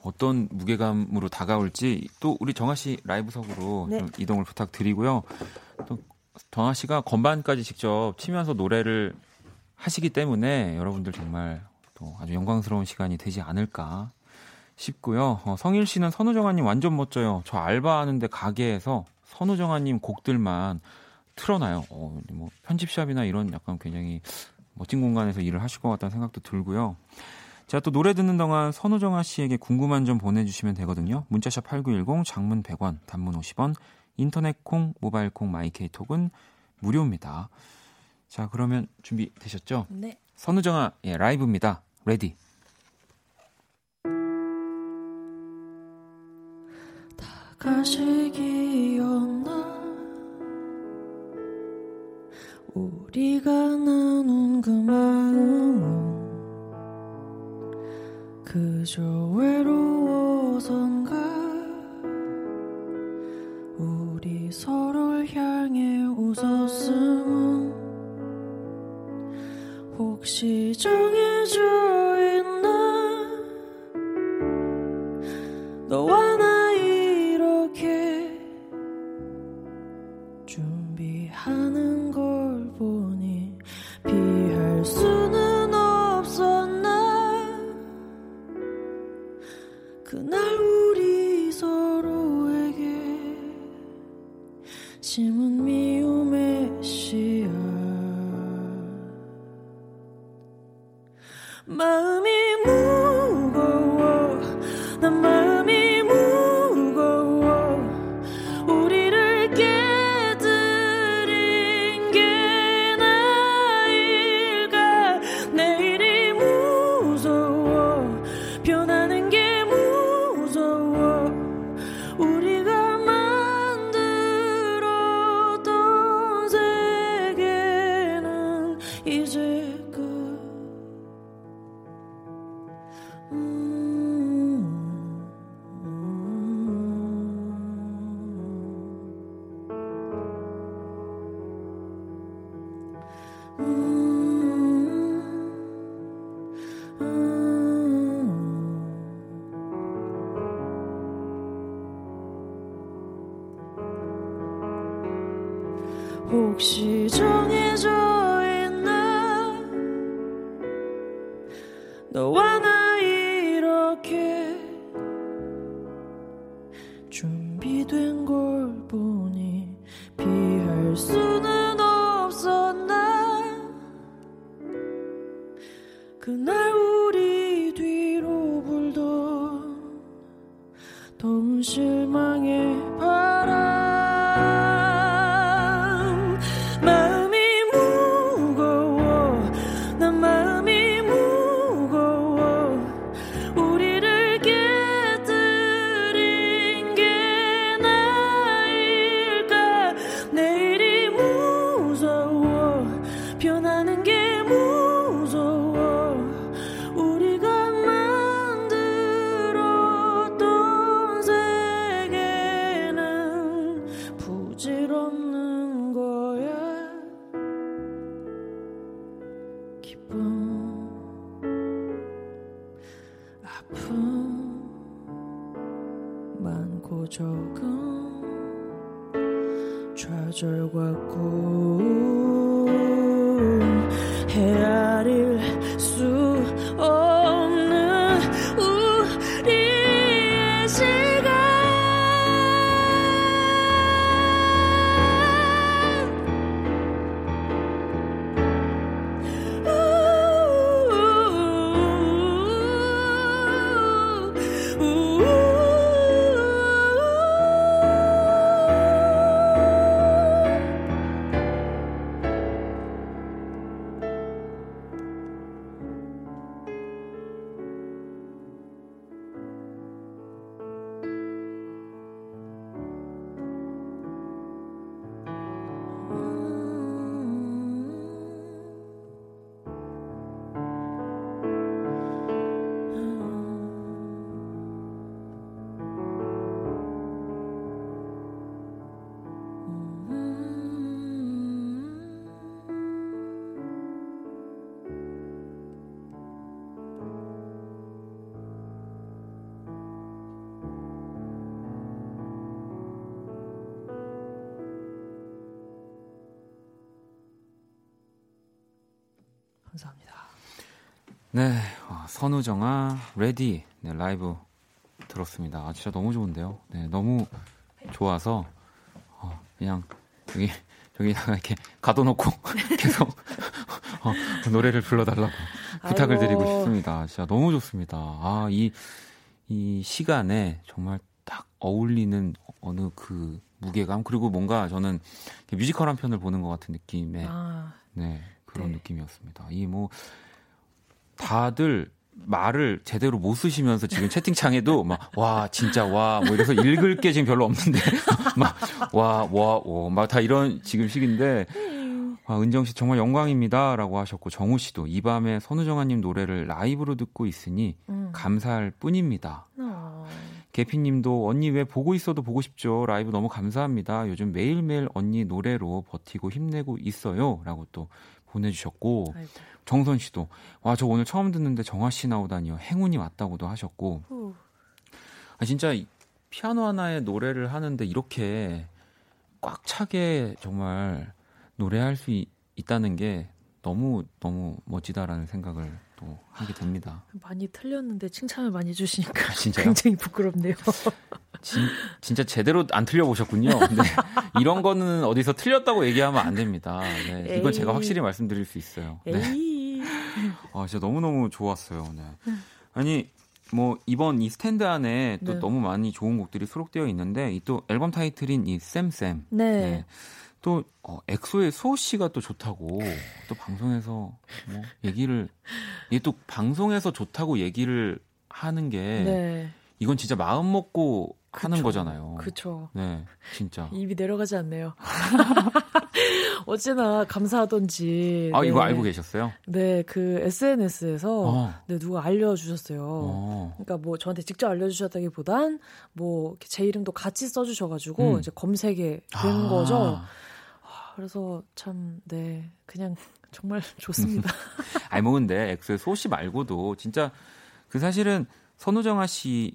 S1: 어떤 무게감으로 다가올지 또 우리 정아 씨 라이브석으로 네. 좀 이동을 부탁드리고요. 또 정아 씨가 건반까지 직접 치면서 노래를 하시기 때문에 여러분들 정말 또 아주 영광스러운 시간이 되지 않을까 싶고요. 어, 성일 씨는 선우정아님 완전 멋져요. 저 알바하는데 가게에서 선우정아님 곡들만 틀어놔요. 어, 뭐 편집샵이나 이런 약간 굉장히 멋진 공간에서 일을 하실 것 같다는 생각도 들고요. 자, 또 노래 듣는 동안 선우정아 씨에게 궁금한 점 보내주시면 되거든요. 문자샵 8910, 장문 100원, 단문 50원, 인터넷 콩, 모바일 콩, 마이케이톡은 무료입니다. 자, 그러면 준비되셨죠? 네. 선우정아, 예, 라이브입니다. Ready.
S4: 가식이었나 우리가 나눈 그 마음은 그저 외로워선가? 우리 서로를 향해 웃었음은 혹시 정해져 있나? 너와
S1: 네, 어, 선우정아 Ready 네, 라이브 들었습니다. 아, 진짜 너무 좋은데요. 네, 너무 좋아서 어, 그냥 여기 여기다가 이렇게 가둬놓고 계속 어, 노래를 불러달라고 부탁을 아이고. 드리고 싶습니다. 진짜 너무 좋습니다. 아, 이, 이 시간에 정말 딱 어울리는 어느 그 무게감 그리고 뭔가 저는 뮤지컬 한 편을 보는 것 같은 느낌의 아. 네 그런 네. 느낌이었습니다. 이 뭐 다들 말을 제대로 못 쓰시면서 지금 채팅창에도 막 와 진짜 와 뭐 이래서 읽을 게 지금 별로 없는데 막 와와막다 이런 지금 식인데 아, 은정 씨 정말 영광입니다라고 하셨고 정우 씨도 이 밤에 선우정아님 노래를 라이브로 듣고 있으니 음. 감사할 뿐입니다. 어. 개피님도 언니 왜 보고 있어도 보고 싶죠. 라이브 너무 감사합니다. 요즘 매일매일 언니 노래로 버티고 힘내고 있어요.라고 또 보내주셨고 아이고. 정선 씨도 와 저 오늘 처음 듣는데 정아 씨 나오다니요 행운이 왔다고도 하셨고 아 진짜 피아노 하나에 노래를 하는데 이렇게 꽉 차게 정말 노래할 수 있, 있다는 게 너무 너무 멋지다라는 생각을 또 하게 됩니다.
S4: 많이 틀렸는데 칭찬을 많이 해주시니까 아, 굉장히 부끄럽네요.
S1: 진, 진짜 제대로 안 틀려보셨군요. 근데 이런 거는 어디서 틀렸다고 얘기하면 안 됩니다. 네, 이건 제가 확실히 말씀드릴 수 있어요. 네. 아, 진짜 너무너무 좋았어요. 네. 아니, 뭐, 이번 이 스탠드 안에 또 네. 너무 많이 좋은 곡들이 수록되어 있는데, 이 또 앨범 타이틀인 이 쌤쌤. 네. 네. 또 어, 엑소의 수호 씨가 또 좋다고 또 방송에서 뭐 얘기를 이게 또 방송에서 좋다고 얘기를 하는 게 네. 이건 진짜 마음 먹고 그쵸, 하는 거잖아요.
S4: 그렇죠.
S1: 네, 진짜
S4: 입이 내려가지 않네요. 어찌나 감사하던지.
S1: 아 네. 이거 알고 계셨어요?
S4: 네, 그 SNS에서 어. 네 누가 알려주셨어요. 어. 그러니까 뭐 저한테 직접 알려주셨다기보단 뭐 제 이름도 같이 써주셔가지고 음. 이제 검색에 된 아. 거죠. 그래서 참, 네, 그냥 정말 좋습니다.
S1: 아니, 뭐 근데 엑소의 소씨 말고도 진짜 그 사실은 선우정아 씨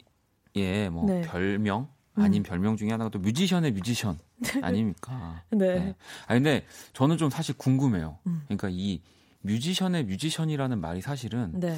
S1: 의뭐 네. 별명 아닌 음. 별명 중에 하나가 또 뮤지션의 뮤지션 아닙니까? 네. 네. 아니 근데 저는 좀 사실 궁금해요. 음. 그러니까 이 뮤지션의 뮤지션이라는 말이 사실은 네.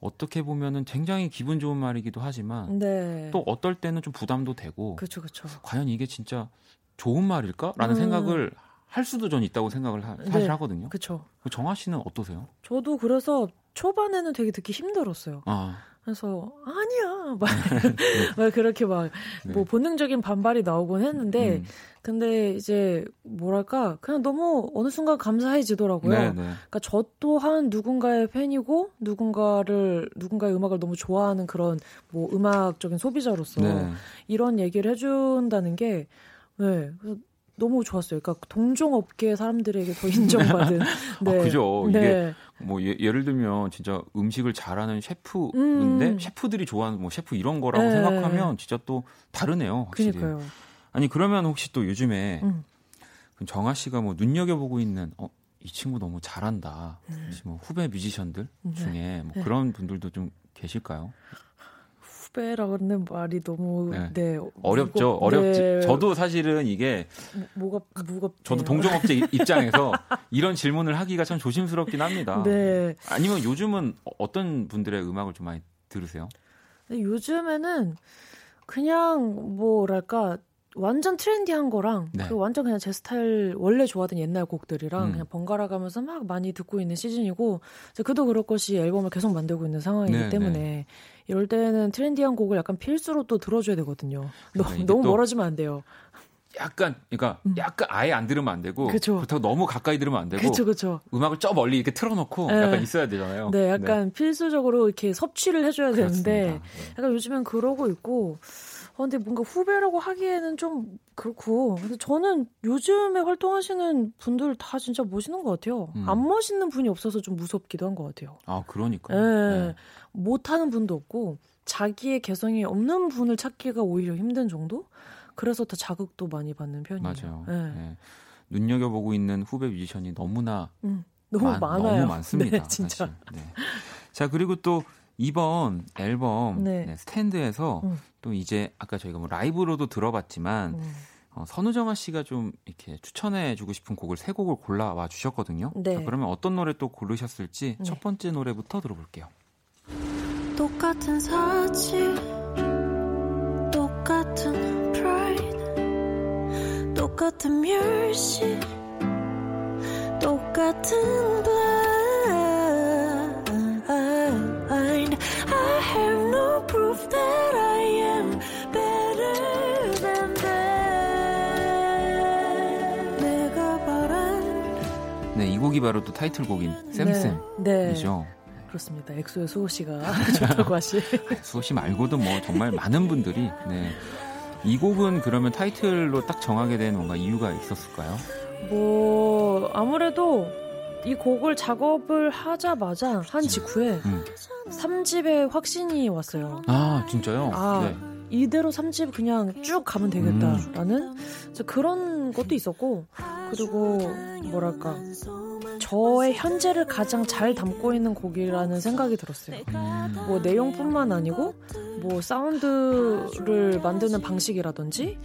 S1: 어떻게 보면은 굉장히 기분 좋은 말이기도 하지만 네. 또 어떨 때는 좀 부담도 되고
S4: 그쵸, 그쵸.
S1: 과연 이게 진짜 좋은 말일까라는 음. 생각을 할 수도 전 있다고 생각을 하, 사실 네, 하거든요.
S4: 그렇죠.
S1: 정아 씨는 어떠세요?
S4: 저도 그래서 초반에는 되게 듣기 힘들었어요. 아. 그래서 아니야 막, 네. 막 그렇게 막뭐 네. 본능적인 반발이 나오곤 했는데 음. 근데 이제 뭐랄까 그냥 너무 어느 순간 감사해지더라고요. 네, 네. 그러니까 저 또한 누군가의 팬이고 누군가를 누군가의 음악을 너무 좋아하는 그런 뭐 음악적인 소비자로서 네. 이런 얘기를 해준다는 게 네. 너무 좋았어요. 그러니까 동종 업계 사람들에게 더 인정받은.
S1: 네. 아, 그죠. 이게 네. 뭐 예, 를 들면 진짜 음식을 잘하는 셰프인데 음. 셰프들이 좋아하는 뭐 셰프 이런 거라고 네. 생각하면 진짜 또 다르네요. 확실히.
S4: 그러니까요.
S1: 아니 그러면 혹시 또 요즘에 음. 정아 씨가 뭐 눈여겨보고 있는 어, 이 친구 너무 잘한다. 음. 뭐 후배 뮤지션들 네. 중에 뭐 네. 그런 분들도 좀 계실까요?
S4: 후배라는 말이 너무 네, 네
S1: 어렵죠. 무겁, 어렵지. 네. 저도 사실은 이게
S4: 뭐가 무겁.
S1: 저도 동종업체 입장에서 이런 질문을 하기가 참 조심스럽긴 합니다. 네. 아니면 요즘은 어떤 분들의 음악을 좀 많이 들으세요?
S4: 요즘에는 그냥 뭐랄까 완전 trendy한 거랑 네. 그 완전 그냥 제 스타일 원래 좋아하던 옛날 곡들이랑 음. 그냥 번갈아 가면서 막 많이 듣고 있는 시즌이고 그도 그럴 것이 앨범을 계속 만들고 있는 상황이기 네, 때문에 네. 이럴 때는 trendy한 곡을 약간 필수로 또 들어줘야 되거든요. 너무, 너무 멀어지면 안 돼요.
S1: 약간 그러니까 음. 약간 아예 안 들으면 안 되고 그쵸. 그렇다고 너무 가까이 들으면 안 되고
S4: 그쵸, 그쵸.
S1: 음악을 저 멀리 이렇게 틀어놓고 네. 약간 있어야 되잖아요.
S4: 네, 약간 네. 필수적으로 이렇게 섭취를 해줘야 그렇습니다. 되는데 네. 약간 요즘엔 그러고 있고 어, 근데 뭔가 후배라고 하기에는 좀 그렇고. 근데 저는 요즘에 활동하시는 분들 다 진짜 멋있는 것 같아요. 음. 안 멋있는 분이 없어서 좀 무섭기도 한 것 같아요.
S1: 아, 그러니까.
S4: 네. 네. 못하는 분도 없고, 자기의 개성이 없는 분을 찾기가 오히려 힘든 정도? 그래서 더 자극도 많이 받는 편이에요.
S1: 맞아요. 네. 네. 눈여겨보고 있는 후배 뮤지션이 너무나
S4: 음, 너무 많, 많아요.
S1: 너무 많습니다. 네, 진짜. 네. 자 그리고 또 이번 앨범 네. 네, 스탠드에서 음. 또 이제 아까 저희가 뭐 라이브로도 들어봤지만 음. 어, 선우정아 씨가 좀 이렇게 추천해주고 싶은 곡을 세 곡을 골라와 주셨거든요. 네. 자, 그러면 어떤 노래 또 고르셨을지 네. 첫 번째 노래부터 들어볼게요.
S6: 똑같은 사치, 똑같은 프라이드, 똑같은 멸시, 똑같은
S1: 블이 곡이 바로 또 타이틀곡인 쌤쌤이죠. 네. 네.
S4: 그렇습니다. 엑소의 수호 씨가 좋다고 하시.
S1: 수호 씨 말고도 뭐 정말 많은 분들이 네. 이 곡은 그러면 타이틀로 딱 정하게 된 뭔가 이유가 있었을까요?
S4: 뭐 아무래도 이 곡을 작업을 하자마자 한 직후에 음. 3집에 확신이 왔어요.
S1: 아 진짜요?
S4: 아 네. 이대로 3집 그냥 쭉 가면 되겠다라는 음. 그런 것도 있었고 그리고 뭐랄까 저의 현재를 가장 잘 담고 있는 곡이라는 생각이 들었어요. 뭐 내용뿐만 아니고 뭐 사운드를 만드는 방식이라든지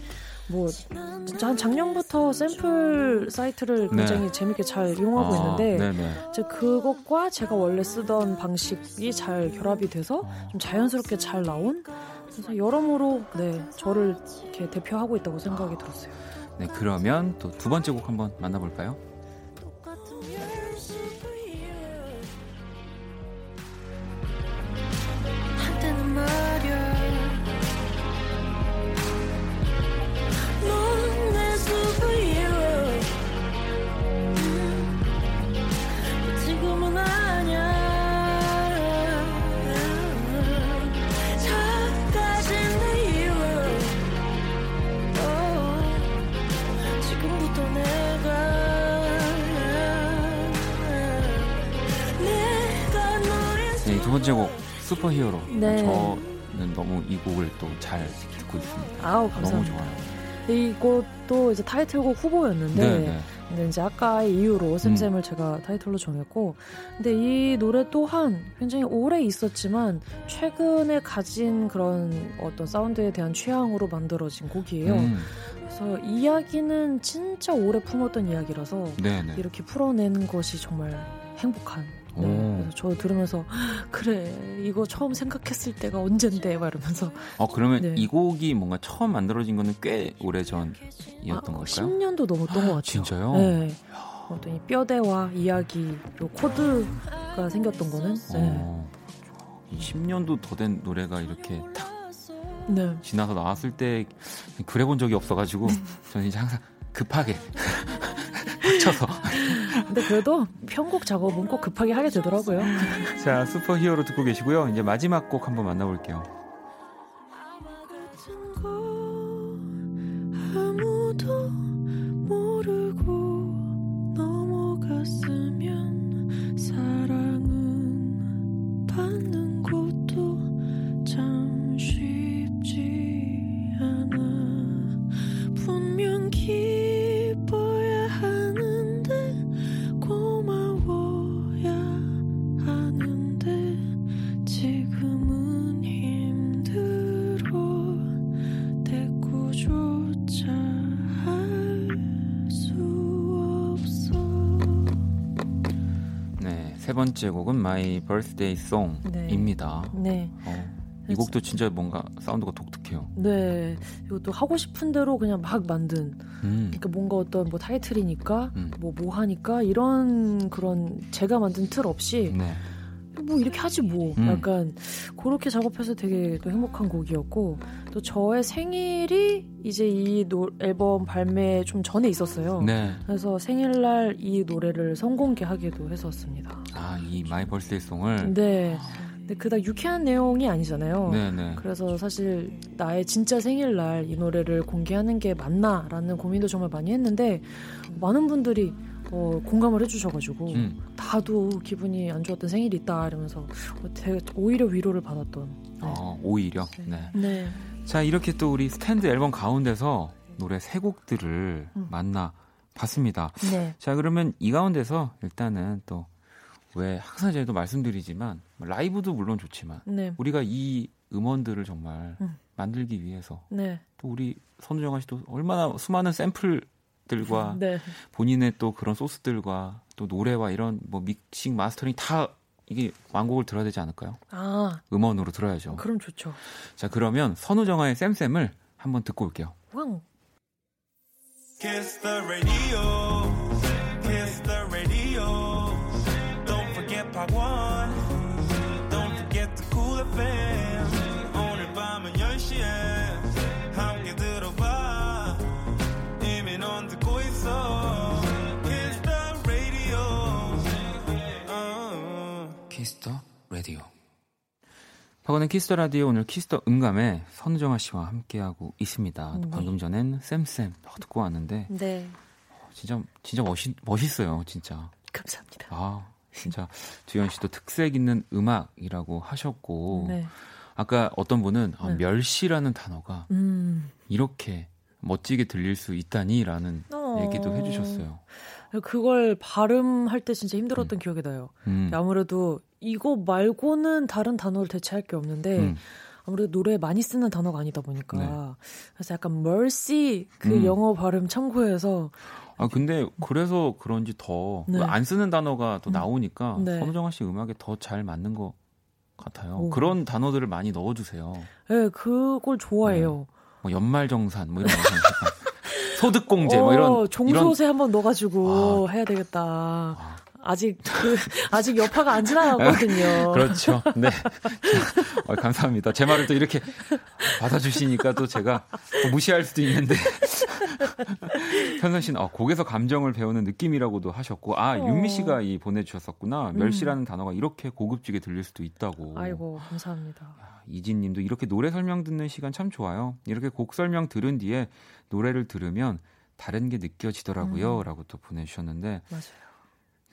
S4: 뭐 진짜 한 작년부터 샘플 사이트를 네. 굉장히 네. 재밌게 잘 이용하고 아, 있는데 네네. 이제 그것과 제가 원래 쓰던 방식이 잘 결합이 돼서 좀 자연스럽게 잘 나온 그래서 여러모로 네 저를 이렇게 대표하고 있다고 생각이 들었어요.
S1: 네 그러면 또 두 번째 곡 한번 만나볼까요? 번째 곡 슈퍼히어로. 네. 저는 너무 이 곡을 또 잘 듣고 있습니다.
S4: 아우 감사합니다. 너무 좋아요. 이것도 이제 타이틀곡 후보였는데 네, 네. 근데 이제 아까의 이유로 샘샘을 음. 제가 타이틀로 정했고 근데 이 노래 또한 굉장히 오래 있었지만 최근에 가진 그런 어떤 사운드에 대한 취향으로 만들어진 곡이에요. 음. 그래서 이야기는 진짜 오래 품었던 이야기라서 네네. 네. 이렇게 풀어낸 것이 정말 행복한 네, 그래서 저 들으면서 그래 이거 처음 생각했을 때가 언젠데 막 이러면서
S1: 어 그러면 네. 이 곡이 뭔가 처음 만들어진 거는 꽤 오래 전이었던 아, 걸까요?
S4: 10년도 넘었던 것 같아요.
S1: 진짜요?
S4: 네. 어떤 이 뼈대와 이야기 그리고 코드가 생겼던 거는 네. 어,
S1: 10년도 더 된 노래가 이렇게 탁 네. 지나서 나왔을 때 그래 본 적이 없어가지고 저는 이제 항상 급하게 닥쳐서.
S4: 근데 그래도 편곡 작업은 꼭 급하게 하게 되더라고요.
S1: 자, 슈퍼 히어로 듣고 계시고요. 이제 마지막 곡 한번 만나볼게요. 번째 곡은 My Birthday Song입니다. 네. 네. 어, 이 곡도 진짜 뭔가 사운드가 독특해요.
S4: 네, 이것도 하고 싶은 대로 그냥 막 만든. 음. 그러니까 뭔가 어떤 뭐 타이틀이니까 뭐뭐 음. 뭐 하니까 이런 그런 제가 만든 틀 없이 네. 뭐 이렇게 하지 뭐 음. 약간 그렇게 작업해서 되게 또 행복한 곡이었고 또 저의 생일이 이제 이 노, 앨범 발매 좀 전에 있었어요. 네. 그래서 생일날 이 노래를 성공개하기도 했었습니다.
S1: 아, 이 My Birthday Song을
S4: 네. 근데 그닥 유쾌한 내용이 아니잖아요. 네네. 네. 그래서 사실 나의 진짜 생일날 이 노래를 공개하는 게 맞나라는 고민도 정말 많이 했는데 많은 분들이 어, 공감을 해주셔가지고 음. 나도 기분이 안 좋았던 생일이 있다 이러면서 어, 되게 오히려 위로를 받았던. 네.
S1: 어, 오히려. 네. 네. 자 이렇게 또 우리 스탠드 앨범 가운데서 노래 세 곡들을 음. 만나 봤습니다. 네. 자 그러면 이 가운데서 일단은 또 왜 항상 저희도 말씀드리지만 라이브도 물론 좋지만 네. 우리가 이 음원들을 정말 음. 만들기 위해서 네. 또 우리 선우정아 씨도 얼마나 수많은 샘플 들과 네. 본인의 또 그런 소스들과 또 노래와 이런 뭐 믹싱 마스터링 다 이게 완곡을 들어야 되지 않을까요? 아 음원으로 들어야죠.
S4: 그럼 좋죠.
S1: 자 그러면 선우정아의 쌤쌤을 한번 듣고 올게요. 왕.
S4: Kiss the radio. Kiss the radio. Don't forget part one.
S1: 박원의 Kiss the Radio 오늘 Kiss the 음감회 선우정아 씨와 함께하고 있습니다. 네. 방금 전엔 쌤쌤 듣고 왔는데 네. 어, 진짜 진짜 멋있 멋있어요, 진짜.
S4: 감사합니다.
S1: 아, 진짜 주현 씨도 특색 있는 음악이라고 하셨고 네. 아까 어떤 분은 아, 네. 멸시라는 단어가 음. 이렇게 멋지게 들릴 수 있다니라는 어... 얘기도 해주셨어요.
S4: 그걸 발음할 때 진짜 힘들었던 음. 기억이 나요. 음. 아무래도 이거 말고는 다른 단어를 대체할 게 없는데 음. 아무래도 노래에 많이 쓰는 단어가 아니다 보니까 네. 그래서 약간 mercy 그 음. 영어 발음 참고해서
S1: 아 근데 그래서 그런지 더안 네. 쓰는 단어가 또 음. 나오니까 네. 선우정아 씨 음악에 더 잘 맞는 것 같아요. 오. 그런 단어들을 많이 넣어주세요.
S4: 네, 그걸 좋아해요. 네.
S1: 뭐 연말정산 뭐 이런 거 소득공제 뭐 이런 어,
S4: 종소세 이런... 한번 넣어가지고 아. 해야 되겠다. 아. 아직 그 아직 여파가 안 지나갔거든요.
S1: 그렇죠. 네. 어, 감사합니다. 제 말을 또 이렇게 받아주시니까 또 제가 무시할 수도 있는데 현선 씨는 어, 곡에서 감정을 배우는 느낌이라고도 하셨고 아 어. 윤미 씨가 이 보내주셨었구나. 음. 멸시라는 단어가 이렇게 고급지게 들릴 수도 있다고.
S4: 아이고 감사합니다.
S1: 이진님도 이렇게 노래 설명 듣는 시간 참 좋아요. 이렇게 곡 설명 들은 뒤에 노래를 들으면 다른 게 느껴지더라고요.라고 음. 또 보내주셨는데
S4: 맞아요.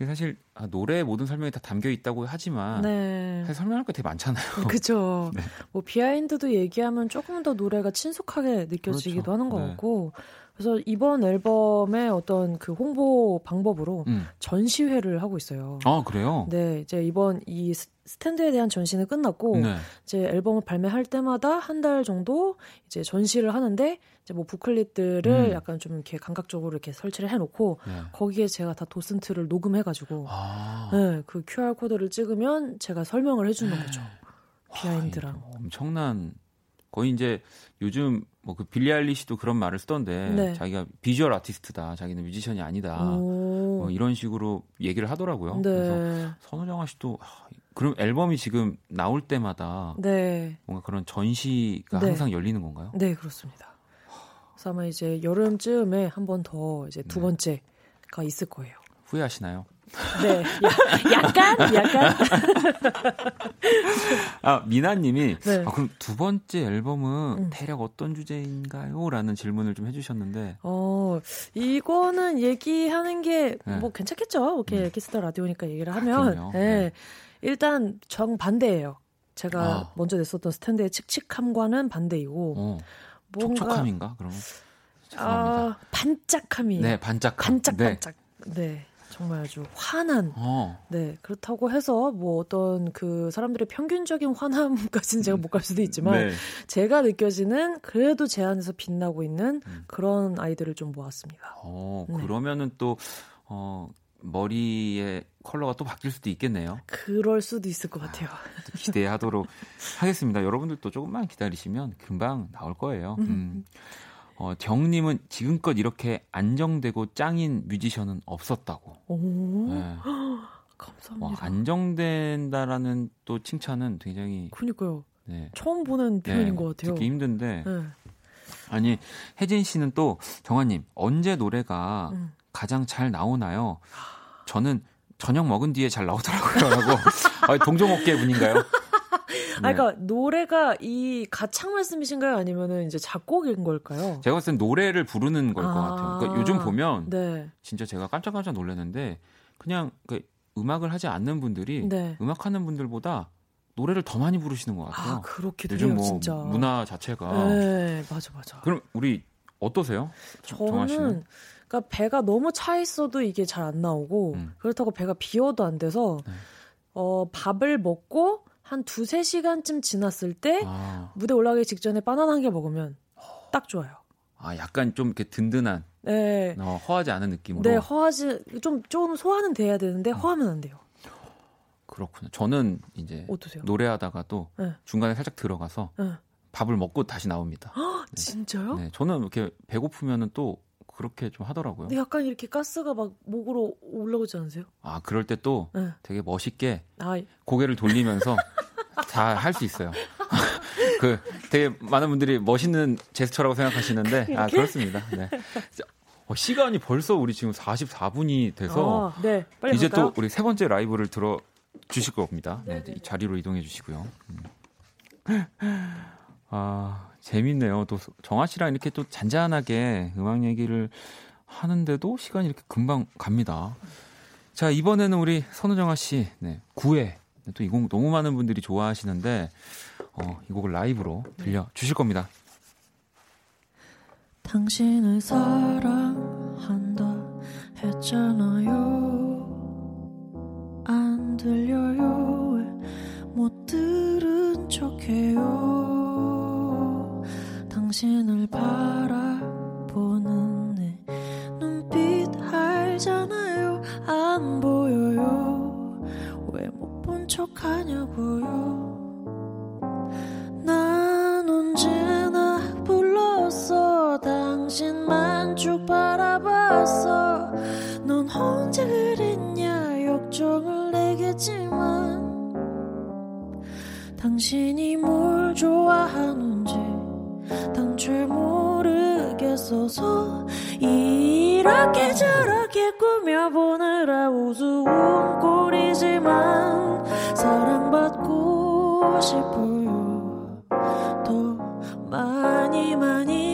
S1: 사실 아, 노래에 모든 설명이 다 담겨 있다고 하지만 네. 사실 설명할 거 되게 많잖아요.
S4: 그렇죠. 네. 뭐 비하인드도 얘기하면 조금 더 노래가 친숙하게 느껴지기도 그렇죠. 하는 것 네. 같고 그래서 이번 앨범의 어떤 그 홍보 방법으로 음. 전시회를 하고 있어요.
S1: 아 그래요?
S4: 네, 이제 이번 이 스탠드에 대한 전시는 끝났고 네. 이제 앨범을 발매할 때마다 한 달 정도 이제 전시를 하는데 이제 뭐 부클릿들을 음. 약간 좀 이렇게 감각적으로 이렇게 설치를 해놓고 네. 거기에 제가 다 도슨트를 녹음해가지고 아. 네, 그 QR 코드를 찍으면 제가 설명을 해주는 거죠. 비하인드랑
S1: 와, 엄청난 거의 이제 요즘 뭐 그 빌리 알리시도 그런 말을 쓰던데 네. 자기가 비주얼 아티스트다, 자기는 뮤지션이 아니다, 뭐 이런 식으로 얘기를 하더라고요. 네. 그래서 선우정아 씨도 아, 그럼 앨범이 지금 나올 때마다 네. 뭔가 그런 전시가 네. 항상 열리는 건가요?
S4: 네, 그렇습니다. 그래서 아마 이제 여름쯤에 한 번 더 이제 두 네. 번째가 있을 거예요.
S1: 후회하시나요?
S4: 네, 약간, 약간.
S1: 아 미나님이 네. 아, 그럼 두 번째 앨범은 음. 대략 어떤 주제인가요?라는 질문을 좀 해주셨는데.
S4: 어, 이거는 얘기하는 게뭐 네. 괜찮겠죠. 이렇게 음. 키스 더 라디오니까 얘기를 하면. 아, 네. 네. 일단 정 반대예요. 제가 아. 먼저 냈었던 스탠드의 칙칙함과는 반대이고. 어.
S1: 뭔가 촉촉함인가? 그럼.
S4: 아, 반짝함이.
S1: 네, 반짝함.
S4: 반짝반짝. 네. 네. 정말 아주 환한. 어. 네. 그렇다고 해서 뭐 어떤 그 사람들의 평균적인 환함까지는 제가 못 갈 수도 있지만 네. 제가 느껴지는 그래도 제 안에서 빛나고 있는 음. 그런 아이들을 좀 모았습니다.
S1: 어, 네. 그러면은 또 어, 머리의 컬러가 또 바뀔 수도 있겠네요.
S7: 그럴 수도 있을 것 같아요. 아,
S1: 기대하도록 하겠습니다. 여러분들도 조금만 기다리시면 금방 나올 거예요. 음. 음. 어, 정님은 지금껏 이렇게 안정되고 짱인 뮤지션은 없었다고.
S7: 오, 네. 감사합니다. 와,
S1: 안정된다라는 또 칭찬은 굉장히.
S7: 그니까요. 네. 처음 보는 네, 표현인 네, 것 같아요.
S1: 듣기 힘든데. 네. 아니, 혜진 씨는 또, 정아님, 언제 노래가 음. 가장 잘 나오나요? 저는 저녁 먹은 뒤에 잘 나오더라고요. 라고. 아, 동종업계 분인가요?
S7: 네. 아, 그러니까 노래가 이 가창 말씀이신가요? 아니면은 이제 작곡인 걸까요?
S1: 제가 봤을 땐 노래를 부르는 걸것 아~ 같아요. 그러니까 요즘 보면 네. 진짜 제가 깜짝깜짝 놀랐는데 그냥 그 음악을 하지 않는 분들이 네. 음악하는 분들보다 노래를 더 많이 부르시는 것 같아요.
S7: 아, 그렇기도
S1: 요즘
S7: 해요,
S1: 뭐
S7: 진짜.
S1: 문화 자체가.
S7: 네, 맞아, 맞아.
S1: 그럼 우리 어떠세요?
S7: 저는 그러니까 배가 너무 차 있어도 이게 잘 안 나오고 음. 그렇다고 배가 비워도 안 돼서 네. 어 밥을 먹고 한 두세 시간쯤 지났을 때 아. 무대 올라가기 직전에 바나나 한 개 먹으면 딱 좋아요.
S1: 아, 약간 좀 이렇게 든든한.
S7: 네.
S1: 어, 허하지 않은 느낌으로.
S7: 네, 허하지 좀 좀 소화는 돼야 되는데 음. 허하면 안 돼요.
S1: 그렇군요. 저는 이제 어떠세요? 노래하다가도 네. 중간에 살짝 들어가서 네. 밥을 먹고 다시 나옵니다.
S7: 네. 진짜요?
S1: 네, 저는 이렇게 배고프면은 또 그렇게 좀 하더라고요.
S7: 근데 약간 이렇게 가스가 막 목으로 올라오지 않으세요?
S1: 아, 그럴 때또 네. 되게 멋있게 아, 고개를 돌리면서 다 할 수 있어요. 그 되게 많은 분들이 멋있는 제스처라고 생각하시는데 아, 그렇습니다. 네. 어, 시간이 벌써 우리 지금 44분이 돼서
S7: 아, 네.
S1: 이제 볼까요? 또 우리 세 번째 라이브를 들어 주실 겁니다. 네, 이 자리로 이동해 주시고요. 음. 아, 재밌네요. 또 정아 씨랑 이렇게 또 잔잔하게 음악 얘기를 하는데도 시간이 이렇게 금방 갑니다. 자, 이번에는 우리 선우정아 씨, 네, 9회. 또 이 곡 너무 많은 분들이 좋아하시는데, 어, 이 곡을 라이브로 들려 주실 겁니다.
S4: 당신을 사랑한다 했잖아요. 안 들려요. 못 들은 척해요. 당신을 바라보는 내 눈빛 알잖아요. 안 보여요. 왜 못 본 척하냐고요. 난 언제나 불렀어. 당신만 쭉 바라봤어. 넌 언제 그랬냐. 역정을 내겠지만 당신이 뭘 좋아하는 지 당최 모르겠어서 이렇게 저렇게 꾸며보느라 우스운 꼴이지만 사랑받고 싶어요. 더 많이 많이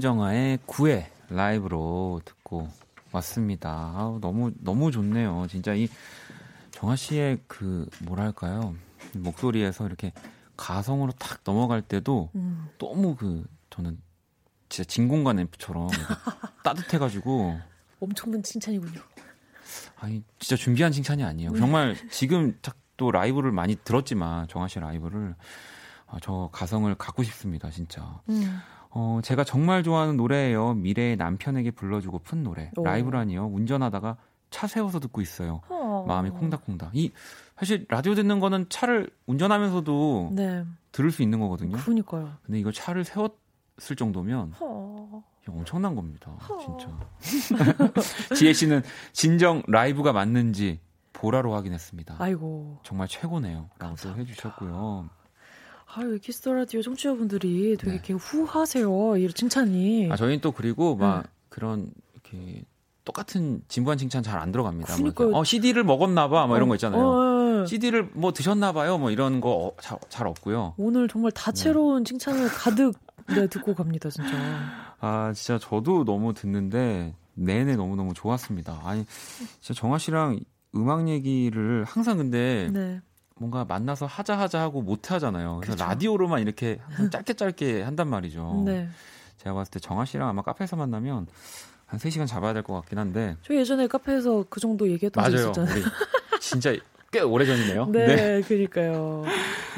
S1: 선우정아의 구애 라이브로 듣고 왔습니다. 아우, 너무, 너무 좋네요. 진짜 이 정아 씨의 그, 뭐랄까요. 목소리에서 이렇게 가성으로 탁 넘어갈 때도 음. 너무 그, 저는 진짜 진공관 앰프처럼 따뜻해가지고
S4: 엄청난 칭찬이군요.
S1: 아니 진짜 준비한 칭찬이 아니에요. 정말 지금 또 라이브를 많이 들었지만 정아 씨 라이브를 아, 저 가성을 갖고 싶습니다, 진짜. 음. 어, 제가 정말 좋아하는 노래예요. 미래의 남편에게 불러주고픈 노래. 오. 라이브라니요. 운전하다가 차 세워서 듣고 있어요. 어. 마음이 콩닥콩닥. 이 사실 라디오 듣는 거는 차를 운전하면서도 네. 들을 수 있는 거거든요.
S4: 그러니까요.
S1: 근데 이거 차를 세웠을 정도면 어. 엄청난 겁니다. 진짜. 지혜 씨는 진정 라이브가 맞는지 보라로 확인했습니다.
S4: 아이고.
S1: 정말 최고네요. 라고 또 해주셨고요.
S4: 아유, 키스 더 라디오 청취자분들이 되게 네. 이렇게 후하세요. 이 칭찬이.
S1: 아, 저희는 또 그리고 막 네. 그런 이렇게 똑같은 진부한 칭찬 잘 안 들어갑니다.
S4: 그러니까
S1: 어, CD를 먹었나봐, 뭐 이런 거 있잖아요. 어, 네. CD를 뭐 드셨나 봐요, 뭐 이런 거 잘, 잘 없고요.
S4: 오늘 정말 다채로운 네. 칭찬을 가득 네, 듣고 갑니다, 진짜.
S1: 아, 진짜 저도 너무 듣는데 내내 너무너무 좋았습니다. 아니, 진짜 정아 씨랑 음악 얘기를 항상 근데 네. 뭔가 만나서 하자 하자 하고 못 하잖아요. 그래서 그쵸. 라디오로만 이렇게 짧게 짧게 한단 말이죠. 네. 제가 봤을 때 정아 씨랑 아마 카페에서 만나면 한 3시간 잡아야 될 것 같긴 한데.
S4: 저 예전에 카페에서 그 정도 얘기했던 적 있었잖아요.
S1: 진짜 꽤 오래전이네요.
S4: 네, 네. 그러니까요.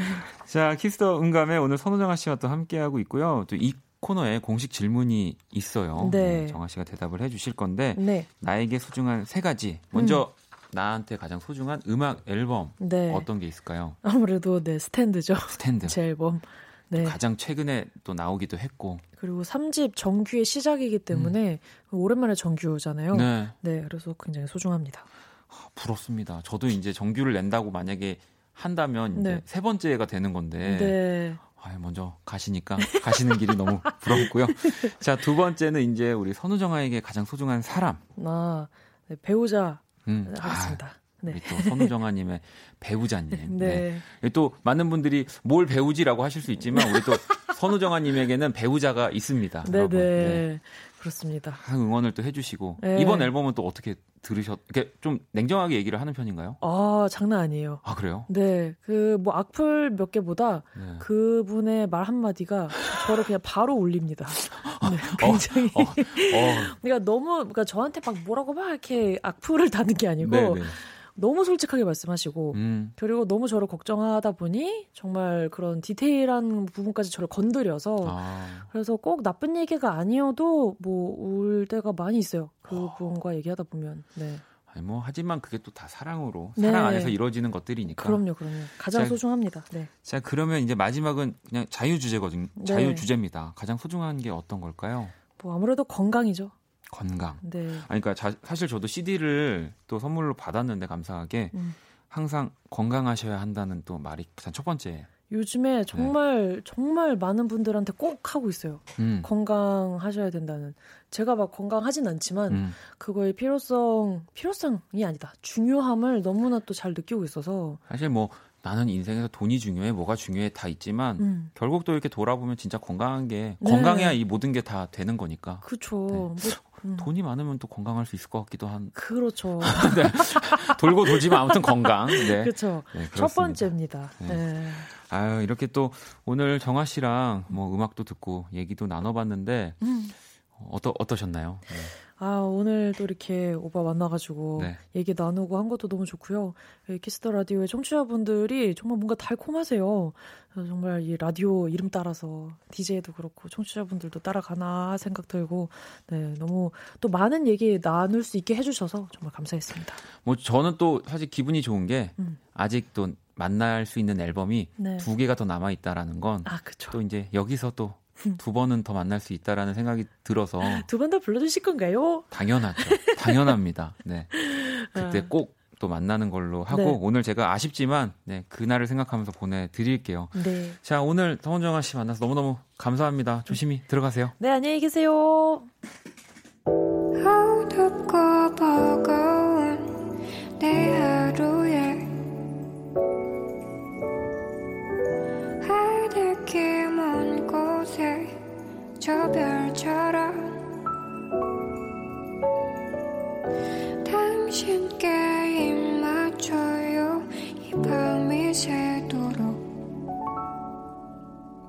S1: 자, 키스 더 음감에 오늘 선우정아 씨와 또 함께하고 있고요. 또 이 코너에 공식 질문이 있어요. 네. 네. 정아 씨가 대답을 해 주실 건데 네. 나에게 소중한 세 가지. 먼저 음. 나한테 가장 소중한 음악 앨범 네. 어떤 게 있을까요?
S4: 아무래도 네, 스탠드죠.
S1: 스탠드.
S4: 제 앨범. 네.
S1: 가장 최근에 또 나오기도 했고.
S4: 그리고 3집 정규의 시작이기 때문에 음. 오랜만에 정규잖아요. 네. 네, 그래서 굉장히 소중합니다.
S1: 아, 부럽습니다. 저도 이제 정규를 낸다고 만약에 한다면 이제 네. 세 번째가 되는 건데. 네. 아, 먼저 가시니까 가시는 길이 너무 부럽고요. 자, 두 번째는 이제 우리 선우정아에게 가장 소중한 사람.
S4: 아, 네, 배우자 음. 하겠습니다. 아,
S1: 네. 또 선우정아님의 배우자님. 네. 네. 또 많은 분들이 뭘 배우지라고 하실 수 있지만 우리 또 선우정아님에게는 배우자가 있습니다. 네네.
S4: 네. 그렇습니다.
S1: 응원을 또 해주시고 네. 이번 앨범은 또 어떻게 들으셨? 이렇게 좀 냉정하게 얘기를 하는 편인가요?
S4: 아 장난 아니에요.
S1: 아 그래요?
S4: 네, 그 뭐 악플 몇 개보다 네. 그분의 말 한마디가 저를 그냥 바로 올립니다. 네, 굉장히. 어, 어, 어. 그러니까 너무 그러니까 저한테 막 뭐라고 막 이렇게 악플을 다는 게 아니고. 네, 네. 너무 솔직하게 말씀하시고 음. 그리고 너무 저를 걱정하다 보니 정말 그런 디테일한 부분까지 저를 건드려서 아. 그래서 꼭 나쁜 얘기가 아니어도 뭐 울 때가 많이 있어요. 그분과 어. 얘기하다 보면. 네.
S1: 아니 뭐 하지만 그게 또 다 사랑으로 네. 사랑 안에서 이루어지는 것들이니까.
S4: 그럼요, 그럼요. 가장 자, 소중합니다. 네.
S1: 자 그러면 이제 마지막은 그냥 자유 주제거든요. 자유 네. 주제입니다. 가장 소중한 게 어떤 걸까요?
S4: 뭐 아무래도 건강이죠.
S1: 건강. 네. 아니, 그러니까 자, 사실 저도 CD를 또 선물로 받았는데 감사하게 음. 항상 건강하셔야 한다는 또 말이 첫 번째.
S4: 요즘에 네. 정말 네. 정말 많은 분들한테 꼭 하고 있어요. 음. 건강하셔야 된다는. 제가 막 건강하진 않지만 음. 그거의 필요성 필요성이 아니다. 중요함을 너무나 또 잘 느끼고 있어서.
S1: 사실 뭐 나는 인생에서 돈이 중요해, 뭐가 중요해 다 있지만 음. 결국 또 이렇게 돌아보면 진짜 건강한 게 네. 건강해야 이 모든 게 다 되는 거니까.
S4: 그렇죠. 네. 뭐
S1: 음. 돈이 많으면 또 건강할 수 있을 것 같기도 한.
S4: 그렇죠.
S1: 네. 돌고 돌지만 아무튼 건강. 네.
S4: 그렇죠. 네, 첫 번째입니다. 네. 네.
S1: 아유, 이렇게 또 오늘 정아 씨랑 뭐 음악도 듣고 얘기도 나눠봤는데, 음. 어떠, 어떠셨나요? 네.
S4: 아, 오늘 또 이렇게 오빠 만나가지고 네. 얘기 나누고 한 것도 너무 좋고요. 키스 더 라디오의 청취자분들이 정말 뭔가 달콤하세요. 정말 이 라디오 이름 따라서 DJ도 그렇고 청취자분들도 따라가나 생각 들고 네, 너무 또 많은 얘기 나눌 수 있게 해주셔서 정말 감사했습니다.
S1: 뭐 저는 또 사실 기분이 좋은 게 음. 아직 또 만날 수 있는 앨범이 네. 두 개가 더 남아 있다라는 건또 아, 이제 여기서 또 두 번은 더 만날 수 있다라는 생각이 들어서
S4: 두 번 더 불러주실 건가요?
S1: 당연하죠. 당연합니다. 네. 그때 아. 꼭또 만나는 걸로 하고 네. 오늘 제가 아쉽지만 네, 그날을 생각하면서 보내드릴게요. 네. 자 오늘 성원정아 씨 만나서 너무너무 감사합니다. 조심히 들어가세요.
S4: 네 안녕히 계세요. 내 저 별처럼 당신께 입 맞춰요. 이 밤이 새도록.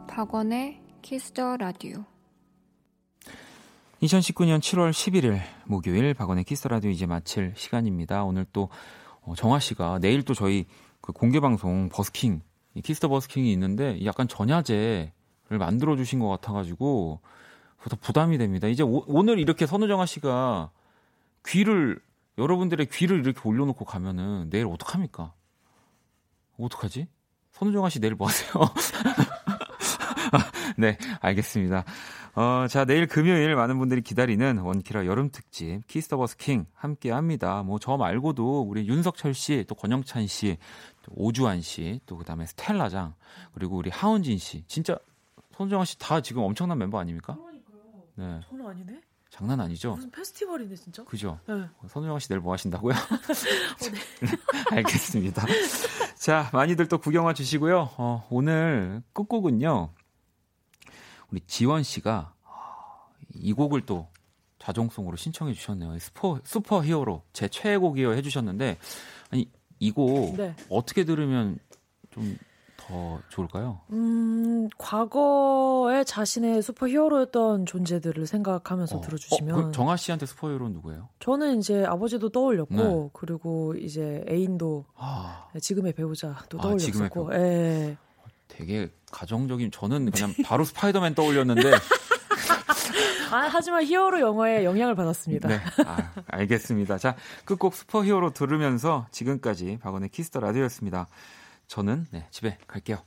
S4: 박원의 키스더 라디오
S1: 2019년 7월 11일 목요일 박원의 키스 라디오 이제 마칠 시간입니다. 오늘 또 어, 정아 씨가 내일 또 저희 그 공개 방송 버스킹 키스 더 버스킹이 있는데 약간 전야제를 만들어 주신 것 같아가지고 더 부담이 됩니다. 이제 오, 늘 이렇게 선우정아 씨가 귀를 여러분들의 귀를 이렇게 올려놓고 가면은 내일 어떡합니까? 어떡하지? 선우정아 씨 내일 뭐 하세요? 네, 알겠습니다. 어, 자, 내일 금요일 많은 분들이 기다리는 원키라 여름 특집 키스 더 버스킹 함께 합니다. 뭐 저 말고도 우리 윤석철 씨, 또 권영찬 씨, 또 오주환 씨, 또 그다음에 스텔라장, 그리고 우리 하은진 씨. 진짜 선우정아 씨 다 지금 엄청난 멤버 아닙니까?
S4: 그러니까요. 네. 장난 아니네.
S1: 장난 아니죠?
S4: 무슨 페스티벌이네 진짜.
S1: 그죠? 네. 선우정아 씨 내일 뭐 하신다고요? 어, 네. 알겠습니다. 자, 많이들 또 구경 와 주시고요. 어, 오늘 끝곡은요. 우리 지원 씨가 이 곡을 또 자정송으로 신청해 주셨네요. 슈퍼 슈퍼 히어로 제 최애곡이요 해 주셨는데 아니 이곡 네. 어떻게 들으면 좀 더 좋을까요?
S4: 음, 과거에 자신의 슈퍼 히어로였던 존재들을 생각하면서 어. 들어주시면. 어,
S1: 정아 씨한테 슈퍼 히어로는 누구예요?
S4: 저는 이제 아버지도 떠올렸고, 네. 그리고 이제 애인도 아. 지금의 배우자도 아, 떠올렸었고, 아, 예.
S1: 되게 가정적인 저는 그냥 바로 스파이더맨 떠올렸는데
S4: 아, 하지만 히어로 영화에 영향을 받았습니다. 네,
S1: 아, 알겠습니다. 자, 끝곡 슈퍼히어로 들으면서 지금까지 박원의 키스 더 라디오였습니다. 저는 네, 집에 갈게요.